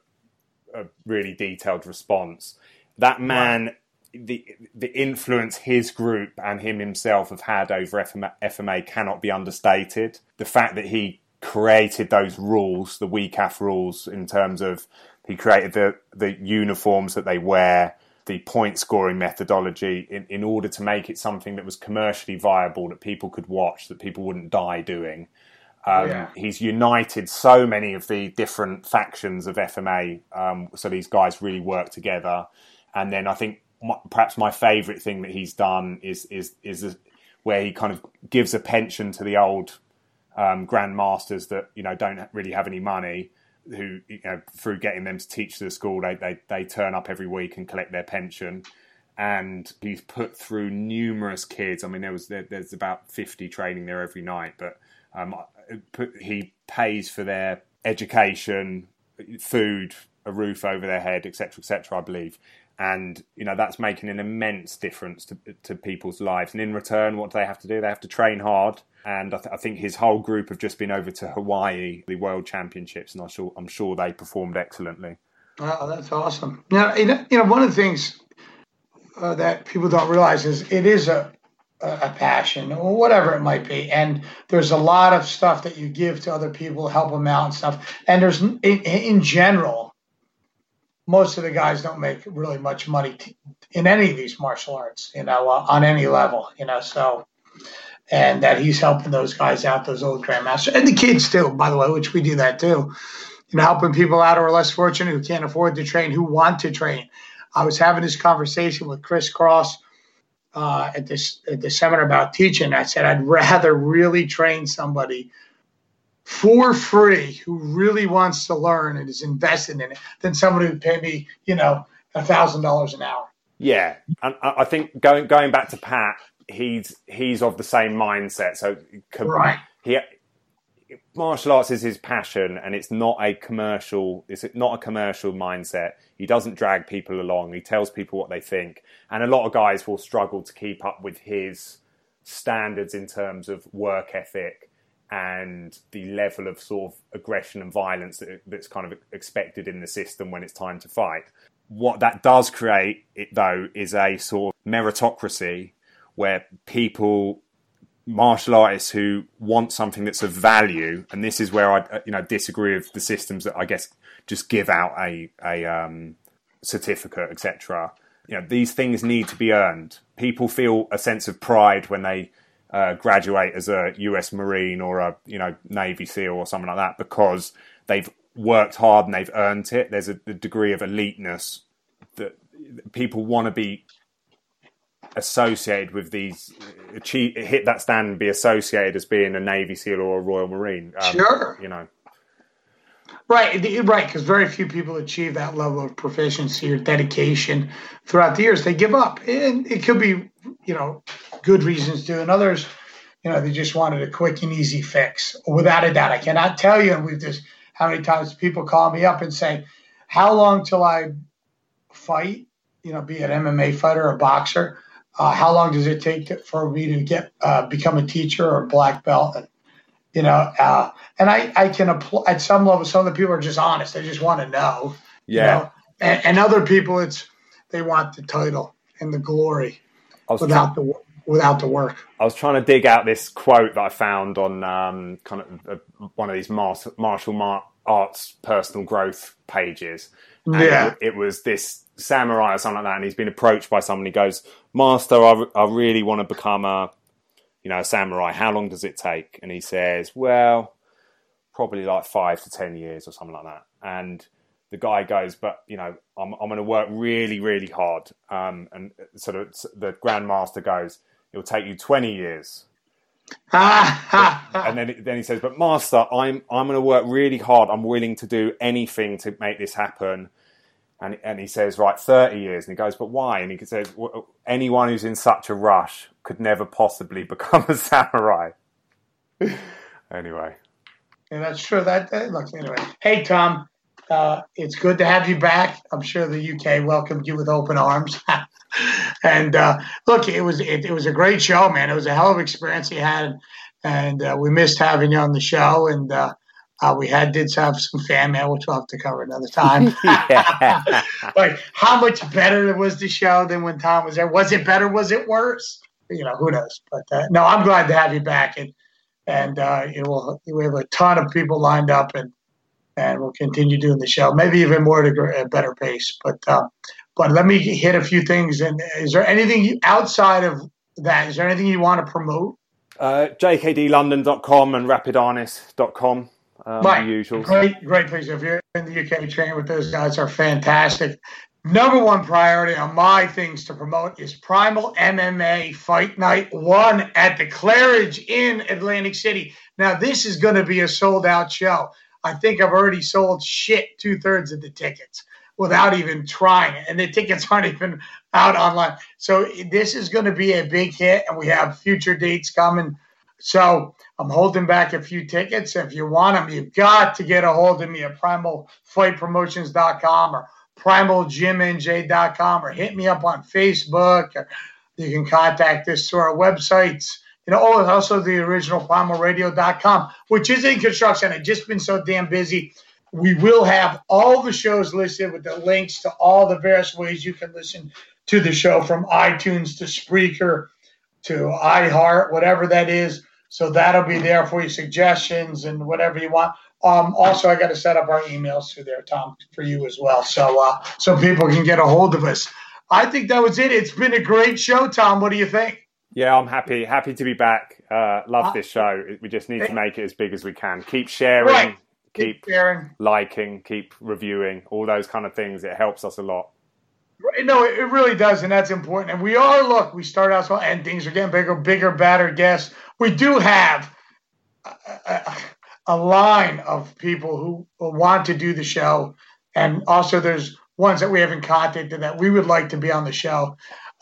C: a really detailed response. That man the the influence his group and him himself have had over FMA, FMA cannot be understated. The fact that he created those rules, the WEKAF rules, in terms of he created the the uniforms that they wear, the point scoring methodology, in, in order to make it something that was commercially viable, that people could watch, that people wouldn't die doing. Um, yeah. He's united so many of the different factions of FMA, um, so these guys really work together. And then I think my, perhaps my favourite thing that he's done is is is where he kind of gives a pension to the old um, grandmasters that you know don't really have any money. Who you know through getting them to teach the school, they, they they turn up every week and collect their pension. And he's put through numerous kids. I mean, there was there, there's about fifty training there every night, but um, put, he pays for their education, food, a roof over their head, etc., etc. I believe, and you know that's making an immense difference to, to people's lives. And in return, what do they have to do? They have to train hard. And I, th- I think his whole group have just been over to Hawaii, the World Championships, and I'm sure I'm sure they performed excellently.
B: Oh, that's awesome. Now, you know, one of the things uh, that people don't realize is it is a a passion or whatever it might be and there's a lot of stuff that you give to other people help them out and stuff and there's in, in general most of the guys don't make really much money t- in any of these martial arts, you know, uh, on any level, you know. So, and that he's helping those guys out, those old grandmasters, and the kids too, by the way, which we do that too. You know, helping people out who are less fortunate, who can't afford to train, who want to train. I was having this conversation with Chris Cross uh, at this at the seminar about teaching. I said I'd rather really train somebody for free who really wants to learn and is invested in it than somebody who pay me, you know, a thousand dollars an hour.
C: Yeah, and I think going going back to Pat, he's he's of the same mindset. So
B: right.
C: he martial arts is his passion, and it's not a commercial. It's not a commercial mindset. He doesn't drag people along. He tells people what they think, and a lot of guys will struggle to keep up with his standards in terms of work ethic and the level of sort of aggression and violence that, that's kind of expected in the system when it's time to fight. What that does create, it, though, is a sort of meritocracy where people, martial artists who want something that's of value, and this is where I, you know, disagree with the systems that I guess just give out a a um, certificate, etc. You know, these things need to be earned. People feel a sense of pride when they uh, graduate as a U.S. Marine or a you know Navy SEAL or something like that because they've worked hard and they've earned it. There's a, a degree of eliteness that people want to be associated with these achieve, hit that stand and be associated as being a Navy SEAL or a Royal Marine.
B: Um, sure,
C: you know.
B: Right, right, because very few people achieve that level of proficiency or dedication throughout the years. They give up, and it could be, you know, good reasons to, and others, you know, they just wanted a quick and easy fix. Without a doubt, I cannot tell you, and we've just how many times people call me up and say, "How long till I fight?" You know, be an MMA fighter or boxer. Uh, how long does it take to, for me to get uh, become a teacher or a black belt? And you know, uh, and I, I can apply at some level. Some of the people are just honest; they just want to know.
C: Yeah.
B: You know? and, and, other people, it's they want the title and the glory without the without the work.
C: I was trying to dig out this quote that I found on um, kind of uh, one of these martial, martial arts personal growth pages.
B: And yeah,
C: it, it, was this samurai or something like that, and he's been approached by someone. He goes, "Master, I, I really want to become a." you know, a samurai, how long does it take? And he says, well, probably like five to 10 years or something like that. And the guy goes, but, you know, I'm, I'm going to work really, really hard. Um, and sort of the grandmaster goes, it'll take you 20 years. and then, then he says, but master, I'm, I'm going to work really hard. I'm willing to do anything to make this happen. And, and he says, right, 30 years. And he goes, but why? And he says, well, anyone who's in such a rush could never possibly become a samurai. anyway.
B: Yeah, that's true. That, that look, anyway. Hey, Tom, uh, it's good to have you back. I'm sure the UK welcomed you with open arms. and uh, look, it was it, it, was a great show, man. It was a hell of an experience he had, and uh, we missed having you on the show. And uh, uh, we had did have some fan mail, which we'll have to cover another time. like how much better was the show than when Tom was there? Was it better? Was it worse? You know, who knows? But uh, no, I'm glad to have you back, and and uh, you know, we have a ton of people lined up, and and we'll continue doing the show, maybe even more at a, better pace. But uh, but let me hit a few things. And is there anything outside of that? Is there anything you want to promote?
C: Uh, jkdlondon.com and rapidarnis.com um,
B: right.
C: usual.
B: Great, great place. If you're in the UK, training with those guys are fantastic. number one priority on my things to promote is Primal MMA Fight Night 1 at the Claridge in Atlantic City. Now, this is going to be a sold out show. I think I've already sold shit two thirds of the tickets without even trying it. And the tickets aren't even out online. So this is going to be a big hit, and we have future dates coming. So I'm holding back a few tickets. If you want them, you've got to get a hold of me at primalfightpromotions.com or primalgymnj.com or hit me up on Facebook. You can contact us through our websites. You know, oh, also the original primalradio.com, which is in construction. I've just been so damn busy. We will have all the shows listed with the links to all the various ways you can listen to the show from iTunes to Spreaker to iHeart, whatever that is. So that'll be there for your suggestions and whatever you want. Um, also, I got to set up our emails through there, Tom, for you as well, so uh, so people can get a hold of us. I think that was it. It's been a great show, Tom. What do you think?
C: Yeah, I'm happy. Happy to be back. Uh, love uh, this show. We just need to make it as big as we can. Keep sharing, right. Keep, keep sharing, liking, keep reviewing, all those kind of things. It helps us a lot.
B: No, it really does, and that's important. And we are look. We start out small, and things are getting bigger, bigger, better guests. We do have a, a, a line of people who want to do the show, and also there's ones that we haven't contacted that we would like to be on the show.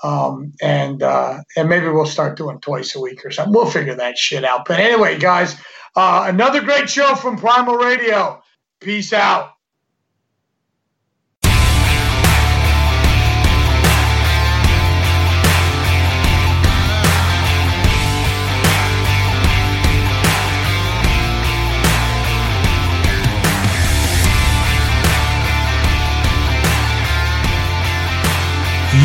B: Um, and uh, and maybe we'll start doing twice a week or something. We'll figure that shit out. But anyway, guys, uh, another great show from Primal Radio. Peace out.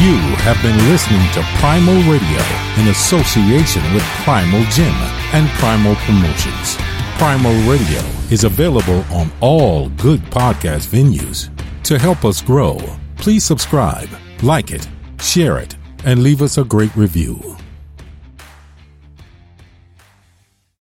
A: You have been listening to Primal Radio in association with Primal Gym and Primal Promotions. Primal Radio is available on all good podcast venues. To help us grow, please subscribe, like it, share it, and leave us a great review.